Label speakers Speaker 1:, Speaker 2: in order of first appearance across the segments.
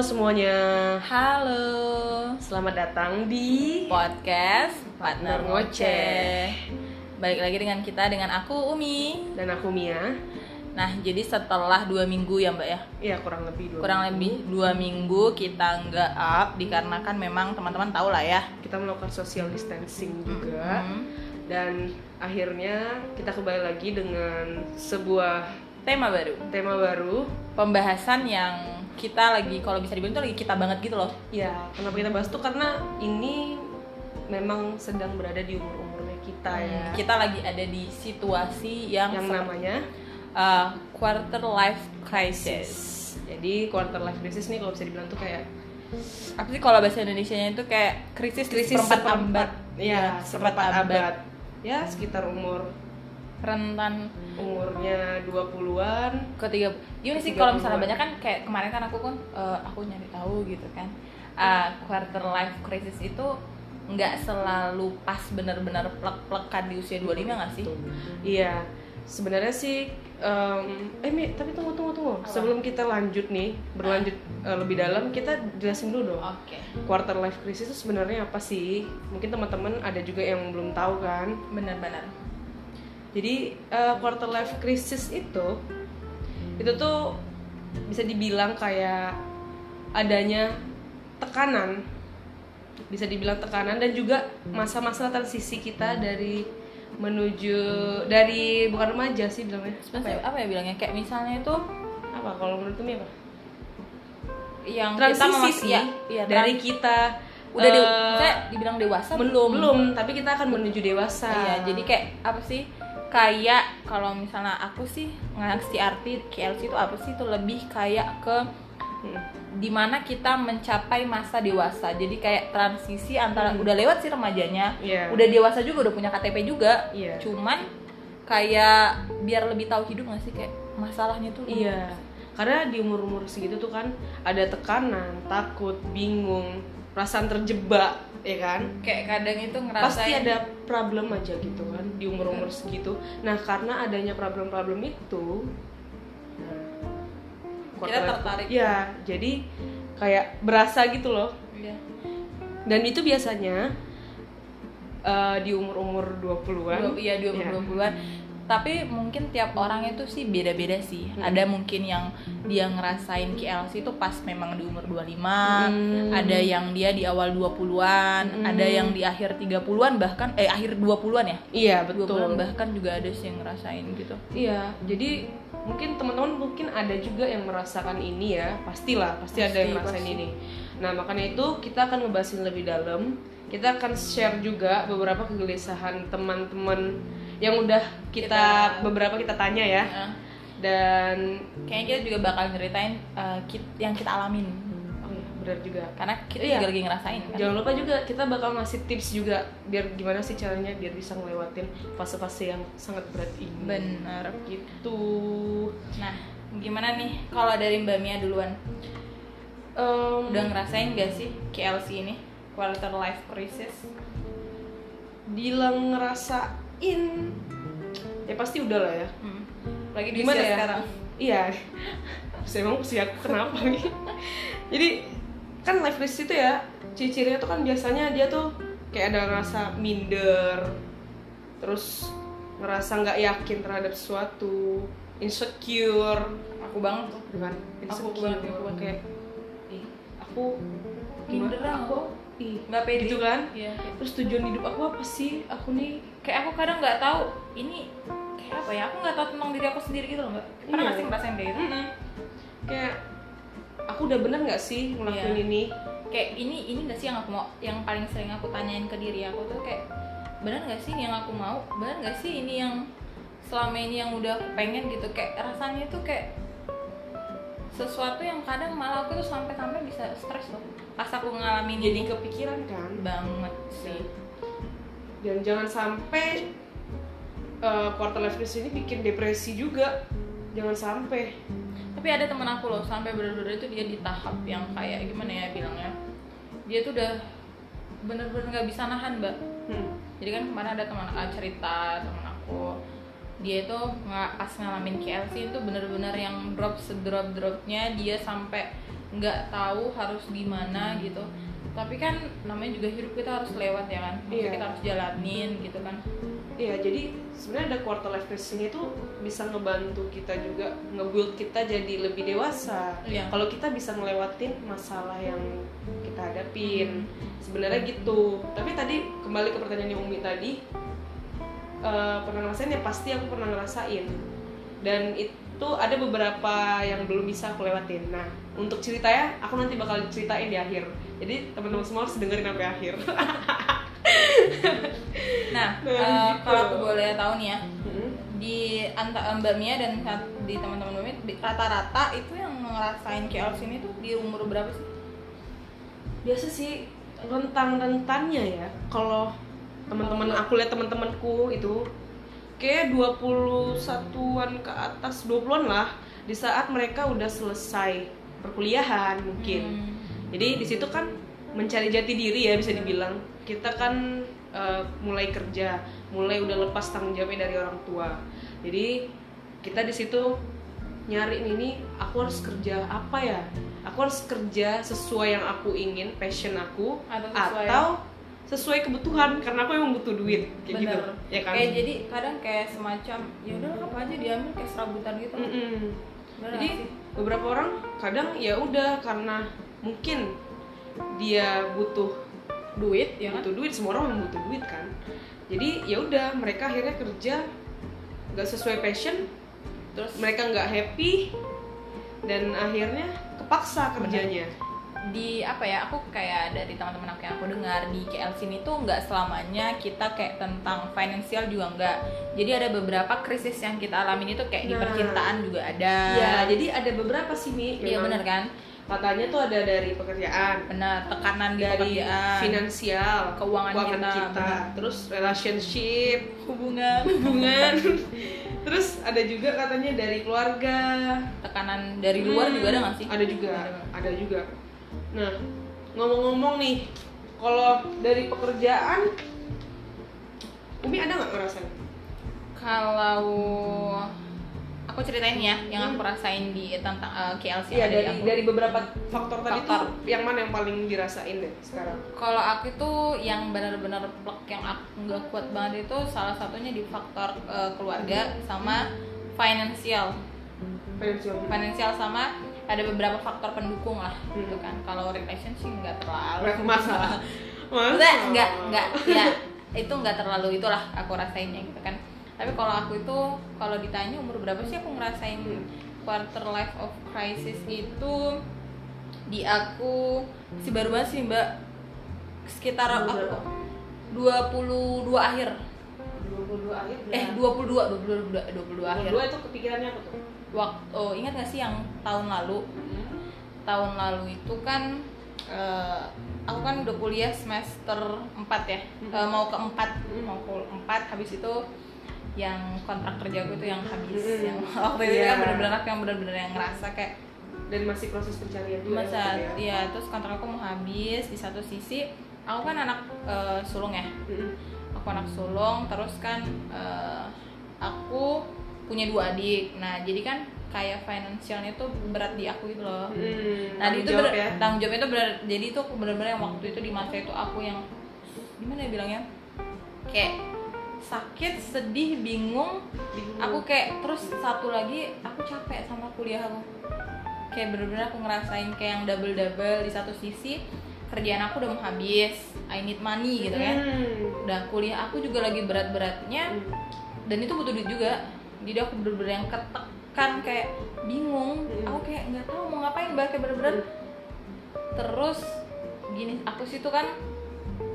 Speaker 1: semuanya,
Speaker 2: Halo,
Speaker 1: selamat datang di
Speaker 2: podcast
Speaker 1: Partner Ngoceh.
Speaker 2: Balik lagi dengan kita dengan aku Umi.
Speaker 1: dan aku Mia.
Speaker 2: Nah, jadi setelah dua minggu ya Mbak ya,
Speaker 1: Iya kurang lebih dua.
Speaker 2: kurang
Speaker 1: minggu.
Speaker 2: lebih dua minggu kita nggak up dikarenakan memang teman-teman tahu lah ya.
Speaker 1: kita melakukan social distancing juga
Speaker 2: Mhm.
Speaker 1: dan akhirnya kita kembali lagi dengan sebuah
Speaker 2: Tema baru,
Speaker 1: tema baru.
Speaker 2: pembahasan yang kita lagi kalau bisa dibilang itu lagi kita banget gitu loh.
Speaker 1: Ya, kenapa kita bahas tuh karena ini memang sedang berada di umur umurnya kita ya,
Speaker 2: Hmm, Kita lagi ada di situasi yang,
Speaker 1: yang namanya
Speaker 2: uh, quarter life crisis.
Speaker 1: jadi quarter life crisis nih kalau bisa dibilang tuh kayak
Speaker 2: apa sih kalau bahasa Indonesia itu kayak krisis
Speaker 1: krisis
Speaker 2: seperempat
Speaker 1: seperempat
Speaker 2: abad
Speaker 1: ya
Speaker 2: seperempat
Speaker 1: seperempat
Speaker 2: abad.
Speaker 1: abad ya sekitar umur
Speaker 2: rentan
Speaker 1: umurnya 20-an
Speaker 2: ke tiga gimana sih kalau misalnya banyak kan kayak kemarin kan aku kan eh, aku nyari tahu gitu kan Eh, quarter life crisis itu nggak selalu pas bener-bener plek-plekan di usia 25 nggak sih?
Speaker 1: Iya, sebenarnya sih, em, eh Mi, tapi tunggu tunggu tunggu.
Speaker 2: Apa?
Speaker 1: Sebelum kita lanjut nih, berlanjut eh, lebih dalam, kita jelasin dulu dong.
Speaker 2: Oke,
Speaker 1: Quarter life crisis itu sebenarnya apa sih? Mungkin teman-teman ada juga yang belum tahu kan.
Speaker 2: benar-benar.
Speaker 1: Jadi eh, quarter life crisis itu, itu tuh bisa dibilang kayak adanya tekanan, bisa dibilang tekanan dan juga masa-masa transisi kita dari menuju dari bukan remaja sih bilangnya. Apa ya?
Speaker 2: Apa ya bilangnya? Kayak misalnya itu
Speaker 1: apa? Kalau menurut Umi apa?
Speaker 2: Yang kita
Speaker 1: transisi
Speaker 2: memak-
Speaker 1: sih.
Speaker 2: iya, iya,
Speaker 1: dari kita
Speaker 2: udah di,
Speaker 1: eh,
Speaker 2: maksudnya dibilang dewasa belum.
Speaker 1: belum tapi kita akan menuju dewasa.
Speaker 2: Iya, jadi kayak apa sih? Kayak kalau misalnya aku sih ngasih arti KLC itu apa sih? Itu lebih kayak ke
Speaker 1: Hmm.
Speaker 2: di mana kita mencapai masa dewasa. Jadi kayak transisi antara udah lewat sih remajanya,
Speaker 1: Iya.
Speaker 2: udah dewasa juga, udah punya KTP juga.
Speaker 1: Iya.
Speaker 2: Cuman kayak biar lebih tahu hidup nggak sih kayak masalahnya tuh.
Speaker 1: Iya, karena di umur-umur segitu tuh kan ada tekanan, takut, bingung, perasaan terjebak, ya kan?
Speaker 2: Kayak kadang itu ngerasain
Speaker 1: Pasti ada problem aja gitu kan di umur-umur segitu. Nah, karena adanya problem-problem itu, nah,
Speaker 2: Kita tertarik.
Speaker 1: Iya, jadi kayak berasa gitu loh.
Speaker 2: Iya.
Speaker 1: Dan itu biasanya eh, di umur-umur 20-an.
Speaker 2: Dua- iya dua
Speaker 1: Iya.
Speaker 2: puluh an tapi mungkin tiap orang itu sih beda-beda sih
Speaker 1: Hmm.
Speaker 2: ada mungkin yang dia ngerasain KLC itu pas memang di umur 25
Speaker 1: Hmm.
Speaker 2: ada yang dia di awal 20-an ada yang di akhir 30-an bahkan eh akhir 20-an ya
Speaker 1: Iya,
Speaker 2: 20-an
Speaker 1: betul.
Speaker 2: bahkan juga ada sih yang ngerasain gitu
Speaker 1: Iya, jadi mungkin teman-teman mungkin ada juga yang merasakan ini ya, pastilah, pasti, ada
Speaker 2: Pasti,
Speaker 1: yang ngerasain
Speaker 2: pasti.
Speaker 1: ini. Nah, makanya itu kita akan ngebahasin lebih dalam. Kita akan share juga beberapa kegelisahan teman-teman yang udah kita,
Speaker 2: Kita-
Speaker 1: beberapa kita tanya ya.
Speaker 2: Nah,
Speaker 1: Dan
Speaker 2: kayaknya kita juga bakal nyeritain eh, kit- yang kita alamin
Speaker 1: oh iya, benar juga.
Speaker 2: karena kita
Speaker 1: Iya.
Speaker 2: juga lagi ngerasain kan
Speaker 1: Jangan lupa juga kita bakal ngasih tips juga biar gimana sih caranya biar bisa ngelewatin fase-fase yang sangat berat ini.
Speaker 2: bener
Speaker 1: Gitu.
Speaker 2: nah gimana nih kalau dari Mbak Mia duluan
Speaker 1: Em,
Speaker 2: udah ngerasain gak sih KLC ini quarter life crisis.
Speaker 1: Bilang ngerasain. Ya pasti udah lah ya.
Speaker 2: Hmm. lagi di
Speaker 1: gimana ya?
Speaker 2: sekarang?
Speaker 1: Iya. Saya emang usia aku kenapa nih? Jadi kan life crisis itu ya ciri-cirinya tuh kan biasanya dia tuh kayak ada ngerasa minder terus ngerasa nggak yakin terhadap sesuatu insecure.
Speaker 2: Aku banget tuh.
Speaker 1: Dengan
Speaker 2: Aku
Speaker 1: insecure
Speaker 2: banget, aku banget.
Speaker 1: kayak ih aku
Speaker 2: Minder
Speaker 1: aku ih
Speaker 2: nggak pede.
Speaker 1: Gitu kan?
Speaker 2: Iya
Speaker 1: terus tujuan hidup aku apa sih? Aku nih
Speaker 2: kayak aku kadang nggak tahu ini kayak apa ya? Aku nggak tahu tentang diri aku sendiri gitu loh mbak. Pernah
Speaker 1: Iya.
Speaker 2: nggak sih ngerasain kayak gitu?
Speaker 1: Mm-mm. kayak aku udah bener nggak sih ngelakuin
Speaker 2: Iya.
Speaker 1: ini?
Speaker 2: Kayak ini ini nggak sih yang aku mau yang paling sering aku tanyain ke diri aku tuh kayak benar nggak sih yang aku mau? Benar nggak sih ini yang selama ini yang udah aku pengen gitu? Kayak rasanya tuh kayak sesuatu yang kadang malah aku tuh sampai-sampai bisa stres loh pas aku ngalamin
Speaker 1: jadi kepikiran kan?
Speaker 2: Banget sih.
Speaker 1: Dan jangan sampai uh, quarter life crisis ini bikin depresi juga. Jangan sampai.
Speaker 2: Tapi ada temen aku loh sampai bener-bener itu dia di tahap yang kayak gimana ya bilangnya. Dia tuh udah bener-bener nggak bisa nahan mbak.
Speaker 1: Hmm.
Speaker 2: jadi kan kemarin ada teman ah, cerita teman aku dia itu nggak pas ngalamin KLC itu bener-bener yang drop sedrop dropnya dia sampai nggak tahu harus gimana gitu tapi kan namanya juga hidup kita harus lewat ya kan Maksudnya
Speaker 1: Iya.
Speaker 2: kita harus jalanin gitu kan
Speaker 1: Iya, jadi sebenarnya ada quarter life crisis ini tuh bisa ngebantu kita juga nge-build kita jadi lebih dewasa.
Speaker 2: Iya.
Speaker 1: Kalau kita bisa ngelewatin masalah yang kita hadapin,
Speaker 2: Hmm.
Speaker 1: sebenarnya gitu. Tapi tadi kembali ke pertanyaan Umi tadi, eh, pernah ngerasain ya pasti aku pernah ngerasain. Dan itu ada beberapa yang belum bisa aku lewatin. Nah, untuk ceritanya aku nanti bakal ceritain di akhir. Jadi teman-teman semua harus dengerin sampai akhir.
Speaker 2: nah
Speaker 1: Nah, gitu.
Speaker 2: kalau aku boleh tahu nih ya di antara Mbak Mia dan di teman-teman Mbak Mia rata-rata itu yang ngerasain KLC ini tuh di umur berapa sih?
Speaker 1: biasa sih rentang-rentannya ya kalau teman-teman aku lihat teman-temanku itu kayak 21-an ke atas 20-an lah di saat mereka udah selesai perkuliahan mungkin.
Speaker 2: Hmm.
Speaker 1: jadi di situ kan mencari jati diri ya bisa dibilang. Kita kan eh, mulai kerja mulai udah lepas tanggung jawabnya dari orang tua. Jadi kita di situ nyari ini aku harus kerja apa ya? Aku harus kerja sesuai yang aku ingin passion aku
Speaker 2: Atau
Speaker 1: atau sesuai kebutuhan karena aku emang butuh duit kayak gitu
Speaker 2: Bener.
Speaker 1: ya kan
Speaker 2: Kayak jadi kadang kayak semacam ya udah apa aja diambil kayak serabutan gitu.
Speaker 1: Mm-mm.
Speaker 2: Bener
Speaker 1: jadi
Speaker 2: sih?
Speaker 1: beberapa orang kadang ya udah karena mungkin dia butuh
Speaker 2: duit ya kan?
Speaker 1: butuh duit semua orang butuh duit kan jadi ya udah mereka akhirnya kerja nggak sesuai passion
Speaker 2: Terus
Speaker 1: mereka nggak happy dan akhirnya kepaksa kerjanya
Speaker 2: di apa ya aku kayak dari teman-teman aku yang aku dengar di KLC ini tuh nggak selamanya kita kayak tentang finansial juga nggak. Jadi ada beberapa krisis yang kita alamin itu kayak di
Speaker 1: Nah.
Speaker 2: percintaan juga ada.
Speaker 1: Ya jadi ada beberapa sih mi
Speaker 2: iya bener kan?
Speaker 1: Katanya tuh ada dari pekerjaan.
Speaker 2: Benar tekanan di
Speaker 1: dari
Speaker 2: pekerjaan.
Speaker 1: finansial
Speaker 2: Keuangan kita,
Speaker 1: kita.
Speaker 2: Benar.
Speaker 1: terus relationship.
Speaker 2: Hubungan.
Speaker 1: Hubungan. Terus ada juga katanya dari keluarga.
Speaker 2: Tekanan dari luar
Speaker 1: Hmm,
Speaker 2: juga ada nggak sih?
Speaker 1: Ada juga,
Speaker 2: Ada.
Speaker 1: ada juga. Nah, ngomong-ngomong nih, kalau dari pekerjaan, Umi ada nggak ngerasain?
Speaker 2: kalau aku ceritain ya yang aku rasain di tentang eh, KLC di
Speaker 1: dari
Speaker 2: aku.
Speaker 1: dari beberapa faktor, tadi
Speaker 2: Faktor.
Speaker 1: tuh yang mana yang paling dirasain deh sekarang?
Speaker 2: Kalau aku itu yang benar-benar plek yang aku nggak kuat banget itu salah satunya di faktor eh, keluarga sama finansial.
Speaker 1: Financial.
Speaker 2: Finansial sama ada beberapa faktor pendukung lah gitu
Speaker 1: Hmm.
Speaker 2: kan. Kalau relation sih nggak terlalu.
Speaker 1: Masalah.
Speaker 2: Maksudnya nggak nggak ya itu nggak terlalu itulah aku rasainnya gitu kan. Tapi kalau aku itu kalau ditanya umur berapa sih aku ngerasain quarter life of crisis itu di aku si baru banget sih mbak sekitar aku
Speaker 1: berapa?
Speaker 2: 22 akhir
Speaker 1: 22 akhir.
Speaker 2: eh 22 22 22 akhir
Speaker 1: Dua itu kepikirannya apa tuh?
Speaker 2: Waktu oh, ingat gak sih yang tahun lalu tahun lalu itu kan eh, aku kan udah kuliah semester 4 ya
Speaker 1: Mhm.
Speaker 2: Eh, mau ke 4
Speaker 1: Mhm.
Speaker 2: mau ke 4 habis itu yang kontrak kerjaku itu yang habis
Speaker 1: Mhm.
Speaker 2: yang waktu itu
Speaker 1: Iya.
Speaker 2: kan bener-bener aku yang bener-bener yang ngerasa kayak
Speaker 1: Dan masih proses pencarian juga.
Speaker 2: masa
Speaker 1: ya,
Speaker 2: ya terus kontrak aku mau habis di satu sisi aku kan anak eh, sulung ya
Speaker 1: Mm-mm.
Speaker 2: aku anak sulung terus kan eh, aku punya dua adik nah jadi kan kayak finansialnya tuh berat di aku gitu loh
Speaker 1: Mm,
Speaker 2: nah itu bener,
Speaker 1: ya.
Speaker 2: tanggung jawabnya itu bener jadi itu aku bener-bener yang waktu itu di masa itu aku yang gimana ya bilangnya kayak sakit sedih bingung
Speaker 1: Bingung.
Speaker 2: aku kayak terus satu lagi aku capek sama kuliah aku kayak bener-bener aku ngerasain kayak yang double double di satu sisi kerjaan aku udah mau habis I need money gitu kan
Speaker 1: Hmm.
Speaker 2: udah kuliah aku juga lagi berat-beratnya
Speaker 1: Hmm.
Speaker 2: dan itu butuh duit juga jadi aku bener-bener yang ketekan kayak bingung
Speaker 1: Hmm.
Speaker 2: aku kayak nggak tahu mau ngapain kayak bener-bener terus gini aku situ kan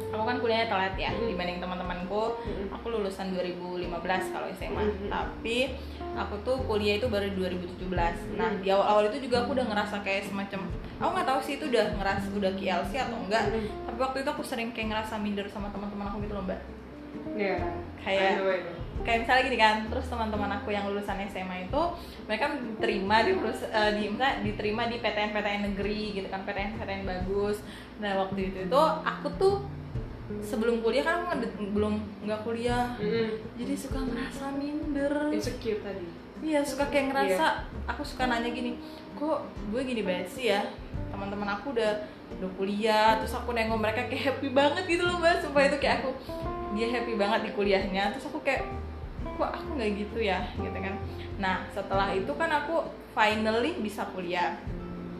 Speaker 2: aku kan kuliahnya telat ya
Speaker 1: Hmm.
Speaker 2: dibanding teman-temanku
Speaker 1: Hmm.
Speaker 2: aku lulusan 2015 kalau SMA
Speaker 1: Hmm.
Speaker 2: tapi aku tuh kuliah itu baru 2017 nah di awal-awal itu juga aku udah ngerasa kayak semacam aku nggak tahu sih itu udah ngerasa udah KLC atau enggak
Speaker 1: Hmm.
Speaker 2: tapi waktu itu aku sering kayak ngerasa minder sama teman-teman aku gitu loh mbak
Speaker 1: Ya.
Speaker 2: Kayak-
Speaker 1: I know, I know.
Speaker 2: Kayak misalnya gini kan terus teman-teman aku yang lulusan SMA itu mereka diterima di perus- eh, di misalnya diterima di PTN-PTN negeri gitu kan PTN-PTN bagus. Nah waktu itu itu aku tuh sebelum kuliah kan aku belum nggak kuliah.
Speaker 1: Mm-mm.
Speaker 2: jadi suka ngerasa minder.
Speaker 1: Insecure tadi.
Speaker 2: iya suka kayak ngerasa aku suka nanya gini kok gue gini banget sih ya? Teman-teman aku udah udah kuliah. Terus aku nengok mereka kayak happy banget gitu loh mbak. Sumpah itu kayak aku dia happy banget di kuliahnya. Terus aku kayak kok aku nggak gitu ya gitu kan nah setelah itu kan aku finally bisa kuliah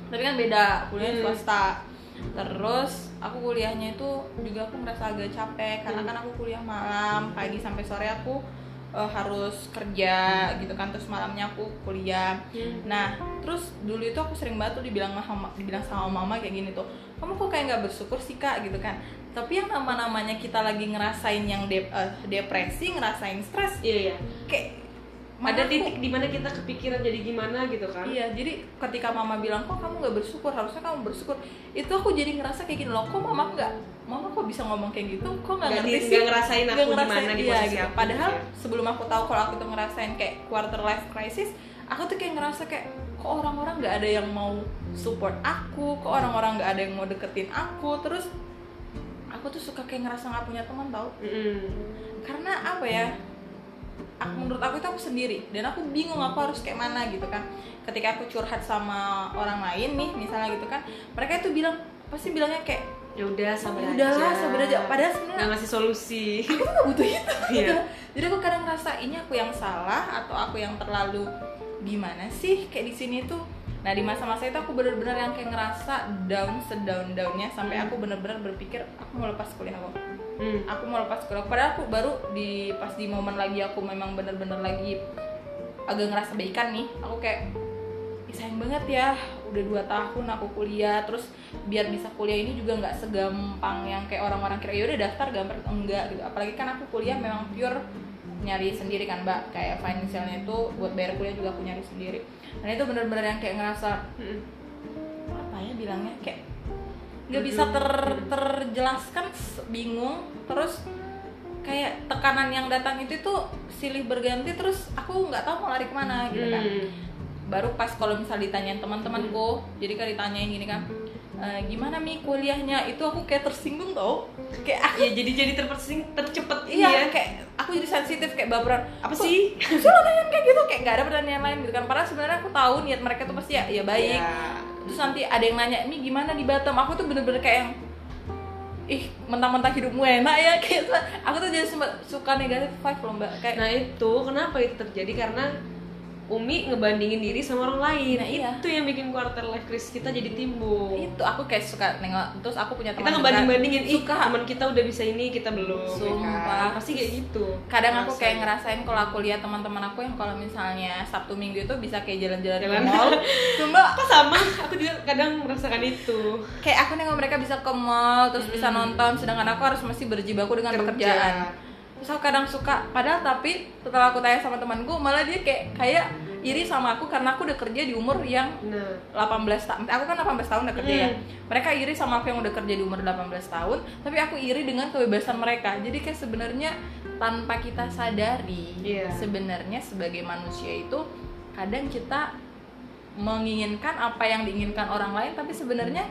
Speaker 2: tapi kan beda kuliah
Speaker 1: Hmm.
Speaker 2: swasta terus aku kuliahnya itu juga aku merasa agak capek karena
Speaker 1: Hmm.
Speaker 2: kan aku kuliah malam pagi sampai sore aku eh, harus kerja gitu kan terus malamnya aku kuliah Nah, terus dulu itu aku sering banget tuh dibilang sama dibilang sama mama kayak gini tuh. Kamu kok kayak nggak bersyukur sih kak gitu kan. Tapi yang nama-namanya kita lagi ngerasain yang dep- eh, depresi, ngerasain stres,
Speaker 1: iya iya
Speaker 2: kayak
Speaker 1: ada
Speaker 2: mamaku-
Speaker 1: titik di mana kita kepikiran jadi gimana gitu kan
Speaker 2: Iya, jadi ketika mama bilang kok kamu nggak bersyukur, harusnya kamu bersyukur. Itu aku jadi ngerasa kayak gini loh, kok mama nggak, mama kok bisa ngomong kayak gitu? Kok nggak ngerti sih?
Speaker 1: nggak ngerasain aku
Speaker 2: Nggak
Speaker 1: gimana di
Speaker 2: iya,
Speaker 1: posisi
Speaker 2: gitu.
Speaker 1: aku,
Speaker 2: Padahal
Speaker 1: ya.
Speaker 2: sebelum aku tahu kalau aku tuh ngerasain kayak quarter life crisis, aku tuh kayak ngerasa kayak kok orang-orang nggak ada yang mau support aku, kok orang-orang nggak ada yang mau deketin aku, terus aku tuh suka kayak ngerasa nggak punya teman tau
Speaker 1: Mm-mm.
Speaker 2: karena apa ya aku menurut aku itu aku sendiri. Dan aku bingung aku harus kayak mana gitu kan. Ketika aku curhat sama orang lain nih misalnya gitu kan mereka itu bilang pasti bilangnya kayak
Speaker 1: ya udah sabar
Speaker 2: "Ya
Speaker 1: aja.
Speaker 2: udahlah sabar aja. Padahal
Speaker 1: nggak
Speaker 2: sebenarnya
Speaker 1: ngasih solusi.
Speaker 2: Aku tuh gak butuh itu.
Speaker 1: Iya.
Speaker 2: gitu. jadi aku kadang ngerasa ini aku yang salah atau aku yang terlalu gimana sih? Kayak di sini tuh. Nah di masa-masa itu aku bener-bener yang kayak ngerasa down sedown downnya sampai
Speaker 1: Hmm.
Speaker 2: aku bener-bener berpikir aku mau lepas kuliah aku
Speaker 1: Hmm.
Speaker 2: aku mau lepas kuliah padahal aku baru di pas di momen lagi aku memang bener-bener lagi agak ngerasa baikan nih aku kayak "Ih, sayang banget ya udah dua tahun aku kuliah terus biar bisa kuliah ini juga nggak segampang yang kayak orang-orang kira ya udah daftar gampang enggak gitu apalagi kan aku kuliah memang pure nyari sendiri kan mbak kayak financialnya itu buat bayar kuliah juga aku nyari sendiri dan itu bener-bener yang kayak ngerasa
Speaker 1: Mm-mm.
Speaker 2: apa ya bilangnya kayak nggak bisa ter terjelaskan bingung. Terus kayak tekanan yang datang itu tuh silih berganti terus aku nggak tahu mau lari ke mana gitu kan.
Speaker 1: Hmm.
Speaker 2: baru pas kalau misal ditanyain teman-temanku jadi kan ditanyain gini kan "E, gimana mi kuliahnya? Itu aku kayak tersinggung tau. Kayak ah,
Speaker 1: ya jadi jadi terpersing tercepet
Speaker 2: iya
Speaker 1: iya
Speaker 2: kayak aku jadi sensitif kayak baperan.
Speaker 1: Apa sih?
Speaker 2: lo nanya kayak gitu kayak nggak ada pertanyaan lain gitu kan. Padahal sebenarnya aku tahu niat mereka tuh pasti ya ya baik.
Speaker 1: Ya.
Speaker 2: terus nanti ada yang nanya ini gimana di Batam? Aku tuh bener-bener kayak yang ih mentang-mentang hidupmu enak ya. Kayak aku tuh jadi suka negatif five loh mbak. Kayak
Speaker 1: Nah itu kenapa itu terjadi? Karena Umi ngebandingin diri sama orang lain.
Speaker 2: Nah, iya.
Speaker 1: Itu yang bikin quarter life crisis kita jadi timbul.
Speaker 2: itu aku kayak suka nengok terus aku punya
Speaker 1: Kita ngebanding-bandingin, ih
Speaker 2: Suka.
Speaker 1: teman kita udah bisa ini, kita belum. ya
Speaker 2: Sumpah.
Speaker 1: kan? Pasti kayak gitu.
Speaker 2: kadang aku kayak ngerasain kalau aku lihat teman-teman aku yang kalau misalnya Sabtu Minggu itu bisa kayak jalan-jalan ke mall Sumpah
Speaker 1: Apa sama? Aku juga kadang merasakan itu.
Speaker 2: kayak aku nengok mereka bisa ke mall terus bisa
Speaker 1: Mm.
Speaker 2: nonton sedangkan aku harus masih berjibaku dengan
Speaker 1: Kerja.
Speaker 2: pekerjaan aku kadang suka padahal tapi setelah aku tanya sama temanku malah dia kayak kayak iri sama aku karena aku udah kerja di umur yang
Speaker 1: Nah,
Speaker 2: 18 tahun aku kan 18 tahun udah kerja ya
Speaker 1: Hmm.
Speaker 2: mereka iri sama aku yang udah kerja di umur 18 tahun tapi aku iri dengan kebebasan mereka jadi kayak sebenarnya tanpa kita sadari
Speaker 1: Iya.
Speaker 2: sebenarnya sebagai manusia itu kadang kita menginginkan apa yang diinginkan orang lain tapi sebenarnya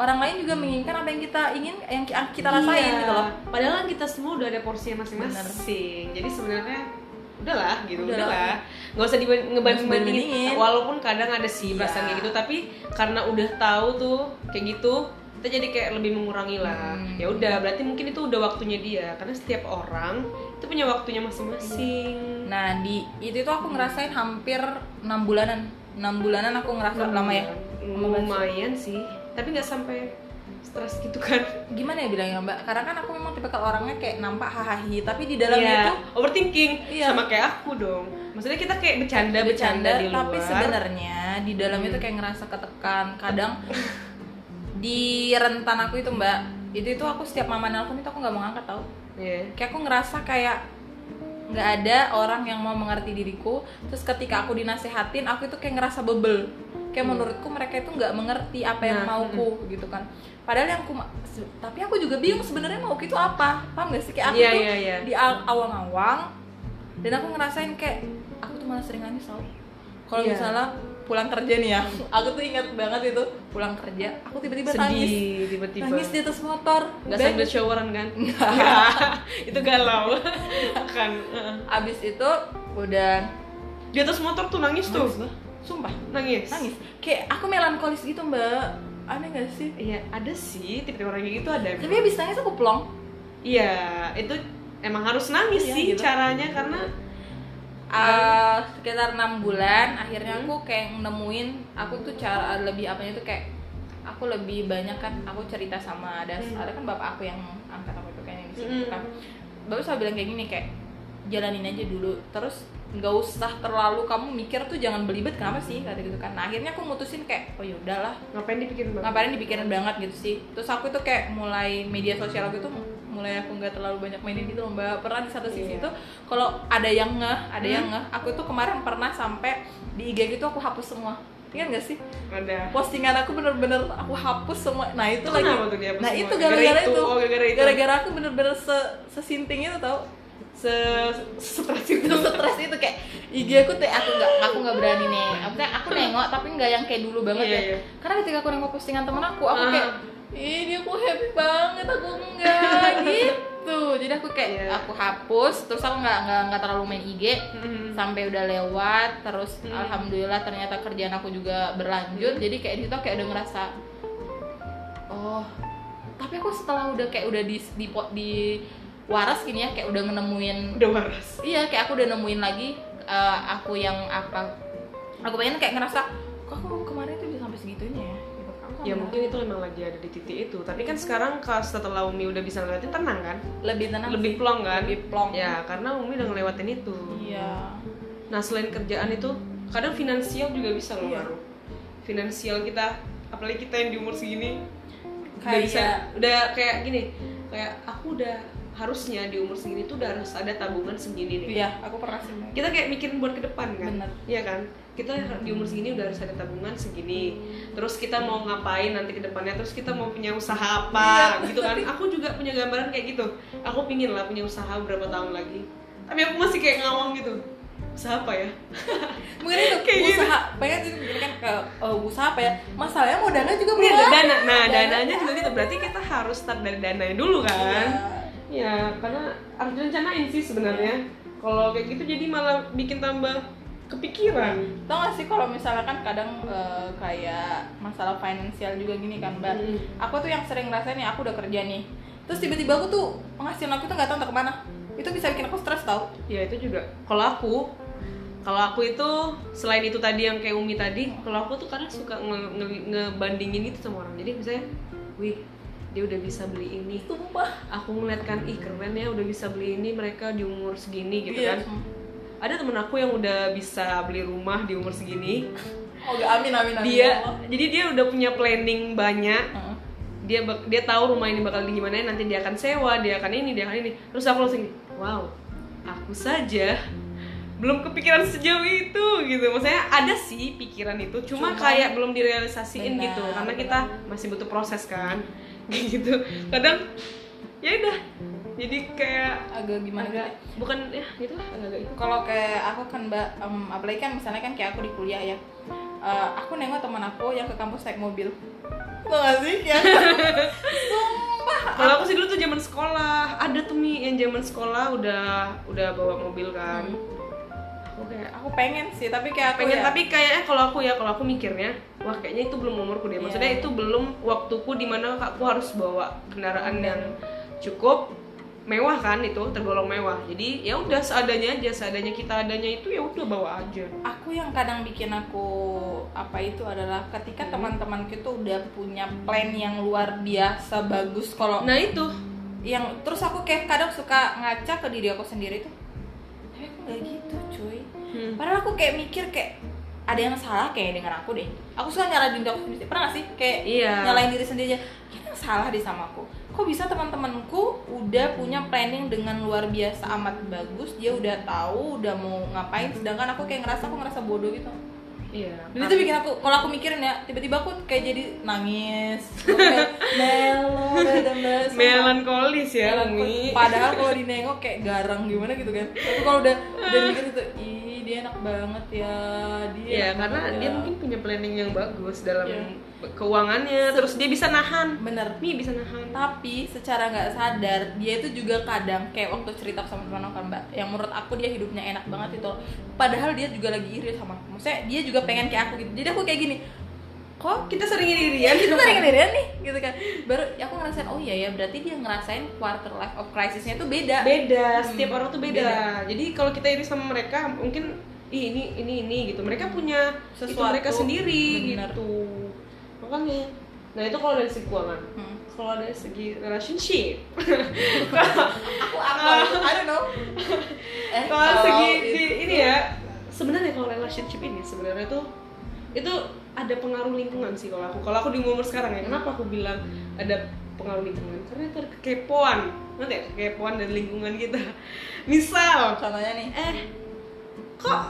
Speaker 2: orang lain juga menginginkan apa yang kita ingin yang ki- kita rasain
Speaker 1: iya.
Speaker 2: gitu loh
Speaker 1: Padahal kan kita semua udah ada porsinya masing-masing. Jadi sebenarnya udahlah gitu,
Speaker 2: Udahlah.
Speaker 1: udahlah. Nggak usah ngebanding-bandingin. Walaupun kadang ada sih
Speaker 2: Iya.
Speaker 1: perasaan kayak gitu, tapi karena udah tahu tuh kayak gitu, kita jadi kayak lebih mengurangi lah.
Speaker 2: Hmm.
Speaker 1: Ya udah, berarti mungkin itu udah waktunya dia. Karena setiap orang itu punya waktunya masing-masing.
Speaker 2: nah di itu tuh aku ngerasain hampir enam bulanan enam bulanan aku ngerasa lama ya.
Speaker 1: Lumayan sih, tapi nggak sampai stres gitu kan.
Speaker 2: gimana ya bilangnya mbak karena kan aku memang tipe orangnya kayak nampak hahaha tapi di dalamnya
Speaker 1: Iya,
Speaker 2: tuh
Speaker 1: overthinking
Speaker 2: Iya.
Speaker 1: sama kayak aku dong. Maksudnya kita kayak bercanda bercanda di luar.
Speaker 2: tapi sebenarnya di dalamnya
Speaker 1: Hmm.
Speaker 2: tuh kayak ngerasa ketekan kadang di rentan aku itu mbak itu itu aku setiap mama nelpon itu aku nggak mau ngangkat tau
Speaker 1: Iya.
Speaker 2: kayak aku ngerasa kayak nggak ada orang yang mau mengerti diriku terus ketika aku dinasehatin aku itu kayak ngerasa bebel kayak
Speaker 1: Hmm.
Speaker 2: menurutku mereka itu nggak mengerti apa yang
Speaker 1: Nah,
Speaker 2: mauku gitu kan padahal yang aku tapi aku juga bingung sebenarnya mauku itu apa paham gak sih kayak aku
Speaker 1: Iya,
Speaker 2: tuh
Speaker 1: iya, iya.
Speaker 2: di aw- awang-awang dan aku ngerasain kayak aku tuh malah sering nangis tau kalau
Speaker 1: Iya.
Speaker 2: misalnya pulang kerja nih ya aku tuh ingat banget itu pulang kerja aku tiba-tiba nangis
Speaker 1: tiba-tiba.
Speaker 2: nangis di atas motor
Speaker 1: Nggak sambil showeran kan? Itu galau. Kan.
Speaker 2: Abis itu udah
Speaker 1: Di atas motor tuh nangis tuh.
Speaker 2: Nangis gua. Sumpah
Speaker 1: Nangis.
Speaker 2: nangis kayak aku melankolis gitu mbak aneh gak sih
Speaker 1: iya ada sih tipe-tipe orang kayak gitu ada
Speaker 2: tapi habis nangis aku plong
Speaker 1: iya itu emang harus nangis
Speaker 2: Iya,
Speaker 1: sih
Speaker 2: gitu.
Speaker 1: caranya karena
Speaker 2: Eh, sekitar enam bulan akhirnya
Speaker 1: Hmm.
Speaker 2: aku kayak nemuin aku tuh cara lebih apanya tuh kayak aku lebih banyak kan aku cerita sama ada
Speaker 1: Hmm.
Speaker 2: ada kan bapak aku yang angkat aku itu yang di sini
Speaker 1: Hmm.
Speaker 2: kan bapak selalu bilang kayak gini kayak jalanin aja dulu terus nggak usah terlalu kamu mikir tuh jangan belibet kenapa sih? Kata gitu kan. Nah akhirnya aku mutusin kayak oh yaudahlah
Speaker 1: ngapain dipikirin banget?
Speaker 2: Ngapain dipikirin banget gitu sih. Terus aku tuh kayak mulai media sosial aku tuh mulai aku nggak terlalu banyak mainin gitu loh mbak. Pernah di satu sisi
Speaker 1: Iya.
Speaker 2: tuh kalau ada yang ngeh ada yang
Speaker 1: Hmm.
Speaker 2: ngeh aku tuh kemarin pernah sampai di IG gitu aku hapus semua. Ingat gak sih?
Speaker 1: Ada.
Speaker 2: Postingan aku bener-bener aku hapus semua. Nah itu
Speaker 1: Itu
Speaker 2: lagi
Speaker 1: kenapa tuh
Speaker 2: nah
Speaker 1: semua?
Speaker 2: itu
Speaker 1: Gara-gara itu?
Speaker 2: itu?
Speaker 1: Oh, gara-gara itu.
Speaker 2: gara-gara aku bener-bener se sesinting itu tau
Speaker 1: se stres itu
Speaker 2: stres itu kayak IG aku tuh aku nggak aku nggak berani nih maksudnya aku nengok tapi nggak yang kayak dulu banget
Speaker 1: Iya,
Speaker 2: ya
Speaker 1: iya.
Speaker 2: karena ketika aku nengok postingan temen aku aku kayak ih dia kok happy banget aku enggak gitu jadi aku kayak
Speaker 1: Iya.
Speaker 2: aku hapus terus aku nggak nggak nggak terlalu main IG
Speaker 1: Hmm.
Speaker 2: sampai udah lewat terus
Speaker 1: Hmm.
Speaker 2: alhamdulillah ternyata kerjaan aku juga berlanjut jadi kayak di situ kayak udah ngerasa oh tapi aku setelah udah kayak udah di di, di waras gini ya kayak udah nemuin
Speaker 1: udah waras.
Speaker 2: Iya kayak aku udah nemuin lagi eh, aku yang apa aku pengen kayak ngerasa kok aku kemarin tuh bisa sampai segitunya ya? Gitu.
Speaker 1: Ya mungkin itu emang lagi ada di titik itu. Tapi kan sekarang setelah Umi udah bisa ngeliatin tenang kan?
Speaker 2: Lebih tenang
Speaker 1: lebih
Speaker 2: sih.
Speaker 1: plong kan?
Speaker 2: Lebih plong.
Speaker 1: Ya karena Umi udah ngelewatin itu.
Speaker 2: Iya.
Speaker 1: Nah selain kerjaan itu kadang finansial juga bisa loh
Speaker 2: Iya.
Speaker 1: ngaruh finansial kita apalagi kita yang di umur segini udah
Speaker 2: Kayak-
Speaker 1: bisa udah kayak gini kayak aku udah harusnya di umur segini tuh udah harus ada tabungan segini nih.
Speaker 2: Iya aku pernah sih.
Speaker 1: Kita kayak mikirin buat ke depan kan?
Speaker 2: Bener.
Speaker 1: Iya kan? Kita di umur segini udah harus ada tabungan segini. Terus kita mau ngapain nanti ke depannya? Terus kita mau punya usaha apa? Gitu kan? Aku juga punya gambaran kayak gitu. Aku pingin lah punya usaha berapa tahun lagi. Tapi aku masih kayak ngawang gitu. Usaha apa ya?
Speaker 2: Mungkin itu
Speaker 1: Kayak gitu.
Speaker 2: usaha pengen sih kan ke eh, usaha apa ya? Masalahnya mau dana juga belum
Speaker 1: ada
Speaker 2: ada.
Speaker 1: dana. Nah
Speaker 2: Dana.
Speaker 1: dananya juga gitu. Berarti kita harus start dari dananya dulu kan?
Speaker 2: Iya.
Speaker 1: Ya karena harus direncanain sih sebenarnya. Kalau kayak gitu jadi malah bikin tambah kepikiran.
Speaker 2: Tau gak sih kalau misalnya kan kadang eh, kayak masalah finansial juga gini kan mbak.
Speaker 1: Mm.
Speaker 2: aku tuh yang sering ngerasain nih aku udah kerja nih. Terus tiba-tiba aku tuh penghasilan aku tuh nggak tahu entah ke mana. Itu bisa bikin aku stres tau.
Speaker 1: Ya itu juga. Kalau aku kalau aku itu selain itu tadi yang kayak Umi tadi kalau aku tuh kadang suka nge- nge- ngebandingin itu sama orang. Jadi misalnya wih dia udah bisa beli ini
Speaker 2: sumpah
Speaker 1: aku ngeliat kan ih keren ya udah bisa beli ini mereka di umur segini gitu
Speaker 2: Iya.
Speaker 1: kan ada temen aku yang udah bisa beli rumah di umur segini
Speaker 2: oh gak amin amin amin
Speaker 1: dia
Speaker 2: Allah.
Speaker 1: jadi dia udah punya planning banyak
Speaker 2: Heeh.
Speaker 1: dia dia tahu rumah ini bakal di gimana nanti dia akan sewa dia akan ini dia akan ini terus aku langsung wow aku saja belum kepikiran sejauh itu gitu maksudnya ada sih pikiran itu cuma,
Speaker 2: Cuma-
Speaker 1: kayak belum direalisasiin
Speaker 2: Benar,
Speaker 1: gitu karena
Speaker 2: benar.
Speaker 1: kita masih butuh proses kan kayak gitu. Kadang ya udah. Jadi kayak
Speaker 2: agak gimana
Speaker 1: agak
Speaker 2: gitu.
Speaker 1: bukan ya gitu lah agak-agak itu
Speaker 2: kalau kayak aku kan mbak em, apalagi kan misalnya kan kayak aku di kuliah ya. Eh, aku nengok teman aku yang ke kampus naik mobil. Tau gak sih? Ya. Sumpah.
Speaker 1: Kalau aku sih dulu tuh zaman sekolah. Ada tuh mi yang zaman sekolah udah udah bawa mobil kan aku kayak
Speaker 2: aku pengen sih tapi kayak aku
Speaker 1: pengen
Speaker 2: ya,
Speaker 1: tapi kayaknya kalau aku ya kalau aku mikirnya wah kayaknya itu belum umurku deh. Maksudnya
Speaker 2: Iya.
Speaker 1: itu belum waktuku di mana aku harus bawa kendaraan yang cukup mewah kan itu tergolong mewah. Jadi ya udah seadanya aja seadanya kita adanya itu ya udah bawa aja.
Speaker 2: Aku yang kadang bikin aku apa itu adalah ketika teman-teman kita udah punya plan yang luar biasa bagus kalau
Speaker 1: nah itu.
Speaker 2: yang terus aku kayak kadang suka ngaca ke diri aku sendiri tuh. Tapi aku nggak gitu cuy
Speaker 1: Hmm.
Speaker 2: padahal aku kayak mikir kayak ada yang salah kayak dengan aku deh aku suka nyalahin diri aku sendiri pernah gak sih kayak
Speaker 1: Iya.
Speaker 2: nyalahin diri sendiri aja kayaknya yang salah deh sama aku kok bisa teman-temanku udah punya planning dengan luar biasa amat bagus dia udah tahu udah mau ngapain sedangkan aku kayak ngerasa aku ngerasa bodoh gitu
Speaker 1: iya
Speaker 2: dan itu bikin aku kalau aku mikirin ya tiba-tiba aku kayak jadi nangis kayak melo
Speaker 1: melankolis ya. Umi
Speaker 2: Padahal kalau dinengok kayak garang gimana gitu kan. Tapi kalau udah udah mikir itu, ih dia enak banget ya. Dia
Speaker 1: Iya, karena
Speaker 2: banget
Speaker 1: dia
Speaker 2: ya."
Speaker 1: mungkin punya planning yang bagus dalam
Speaker 2: Iya.
Speaker 1: Keuangannya, terus dia bisa nahan.
Speaker 2: bener.
Speaker 1: Nih bisa nahan.
Speaker 2: Tapi secara nggak sadar dia itu juga kadang kayak waktu cerita sama teman aku kan mbak, yang menurut aku dia hidupnya enak banget itu. Padahal dia juga lagi iri sama aku. Maksudnya dia juga pengen kayak aku gitu. Jadi aku kayak gini, kok
Speaker 1: kita sering dirian
Speaker 2: kita sering sendirian nih gitu kan baru aku ngerasain oh iya ya berarti dia ngerasain quarter life of crisisnya itu beda
Speaker 1: beda
Speaker 2: Hmm,
Speaker 1: setiap orang tuh beda,
Speaker 2: beda.
Speaker 1: jadi kalau kita iri sama mereka mungkin Ih, ini ini ini gitu mereka punya itu
Speaker 2: Sesuatu.
Speaker 1: mereka sendiri
Speaker 2: Bener.
Speaker 1: gitu makanya nah itu kalau dari segi keuangan
Speaker 2: Hmm.
Speaker 1: kalau dari segi relationship.
Speaker 2: Aku apa? I don't know. Eh,
Speaker 1: kalau segi di- ini ya sebenarnya kalau relationship ini sebenarnya tuh itu ada pengaruh lingkungan sih kalau aku. Kalau aku di umur sekarang ya kenapa aku bilang ada pengaruh lingkungan? Karena itu ada kekepoan. Nanti ya? Kekepoan dari lingkungan kita. Misal
Speaker 2: contohnya nih.
Speaker 1: eh kok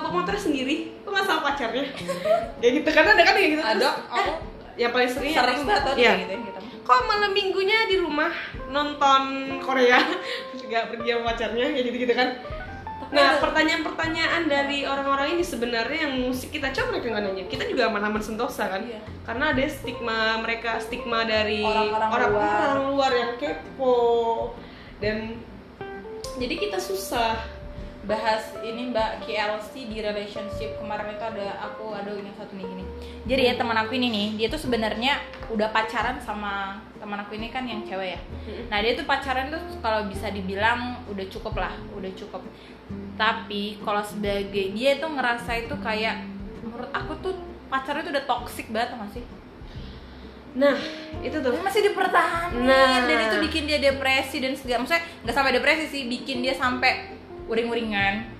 Speaker 1: bawa motor sendiri. Kok nggak sama pacarnya? Kayak gitu. Kan ada kan kayak gitu
Speaker 2: ada.
Speaker 1: Terus, eh, yang paling sering ya,
Speaker 2: sering banget tuh kayak gitu ya, gitu.
Speaker 1: Kok malam minggunya di rumah nonton Korea? Nggak pergi sama pacarnya kayak gitu gitu kan nah pertanyaan-pertanyaan dari orang-orang ini sebenarnya yang musik kita coba mereka nggak nanya. Kita juga aman-aman sentosa kan.
Speaker 2: Iya.
Speaker 1: karena ada stigma mereka stigma dari
Speaker 2: Orang-orang luar.
Speaker 1: luar yang kepo. Dan jadi kita susah
Speaker 2: bahas ini mbak KLC di relationship. Kemarin itu ada aku ada yang satu nih gini jadi ya teman aku ini nih dia tuh sebenarnya udah pacaran sama teman aku ini kan yang cewek ya. Nah dia tuh pacaran tuh kalau bisa dibilang udah cukup lah udah cukup. Tapi kalau sebagai dia tuh ngerasa itu kayak menurut aku tuh pacarnya tuh udah toxic banget tau gak sih?
Speaker 1: Nah itu tuh.
Speaker 2: Tapi masih dipertahanin
Speaker 1: Nah.
Speaker 2: dan itu bikin dia depresi dan segala maksudnya nggak sampai depresi sih bikin dia sampai uring-uringan.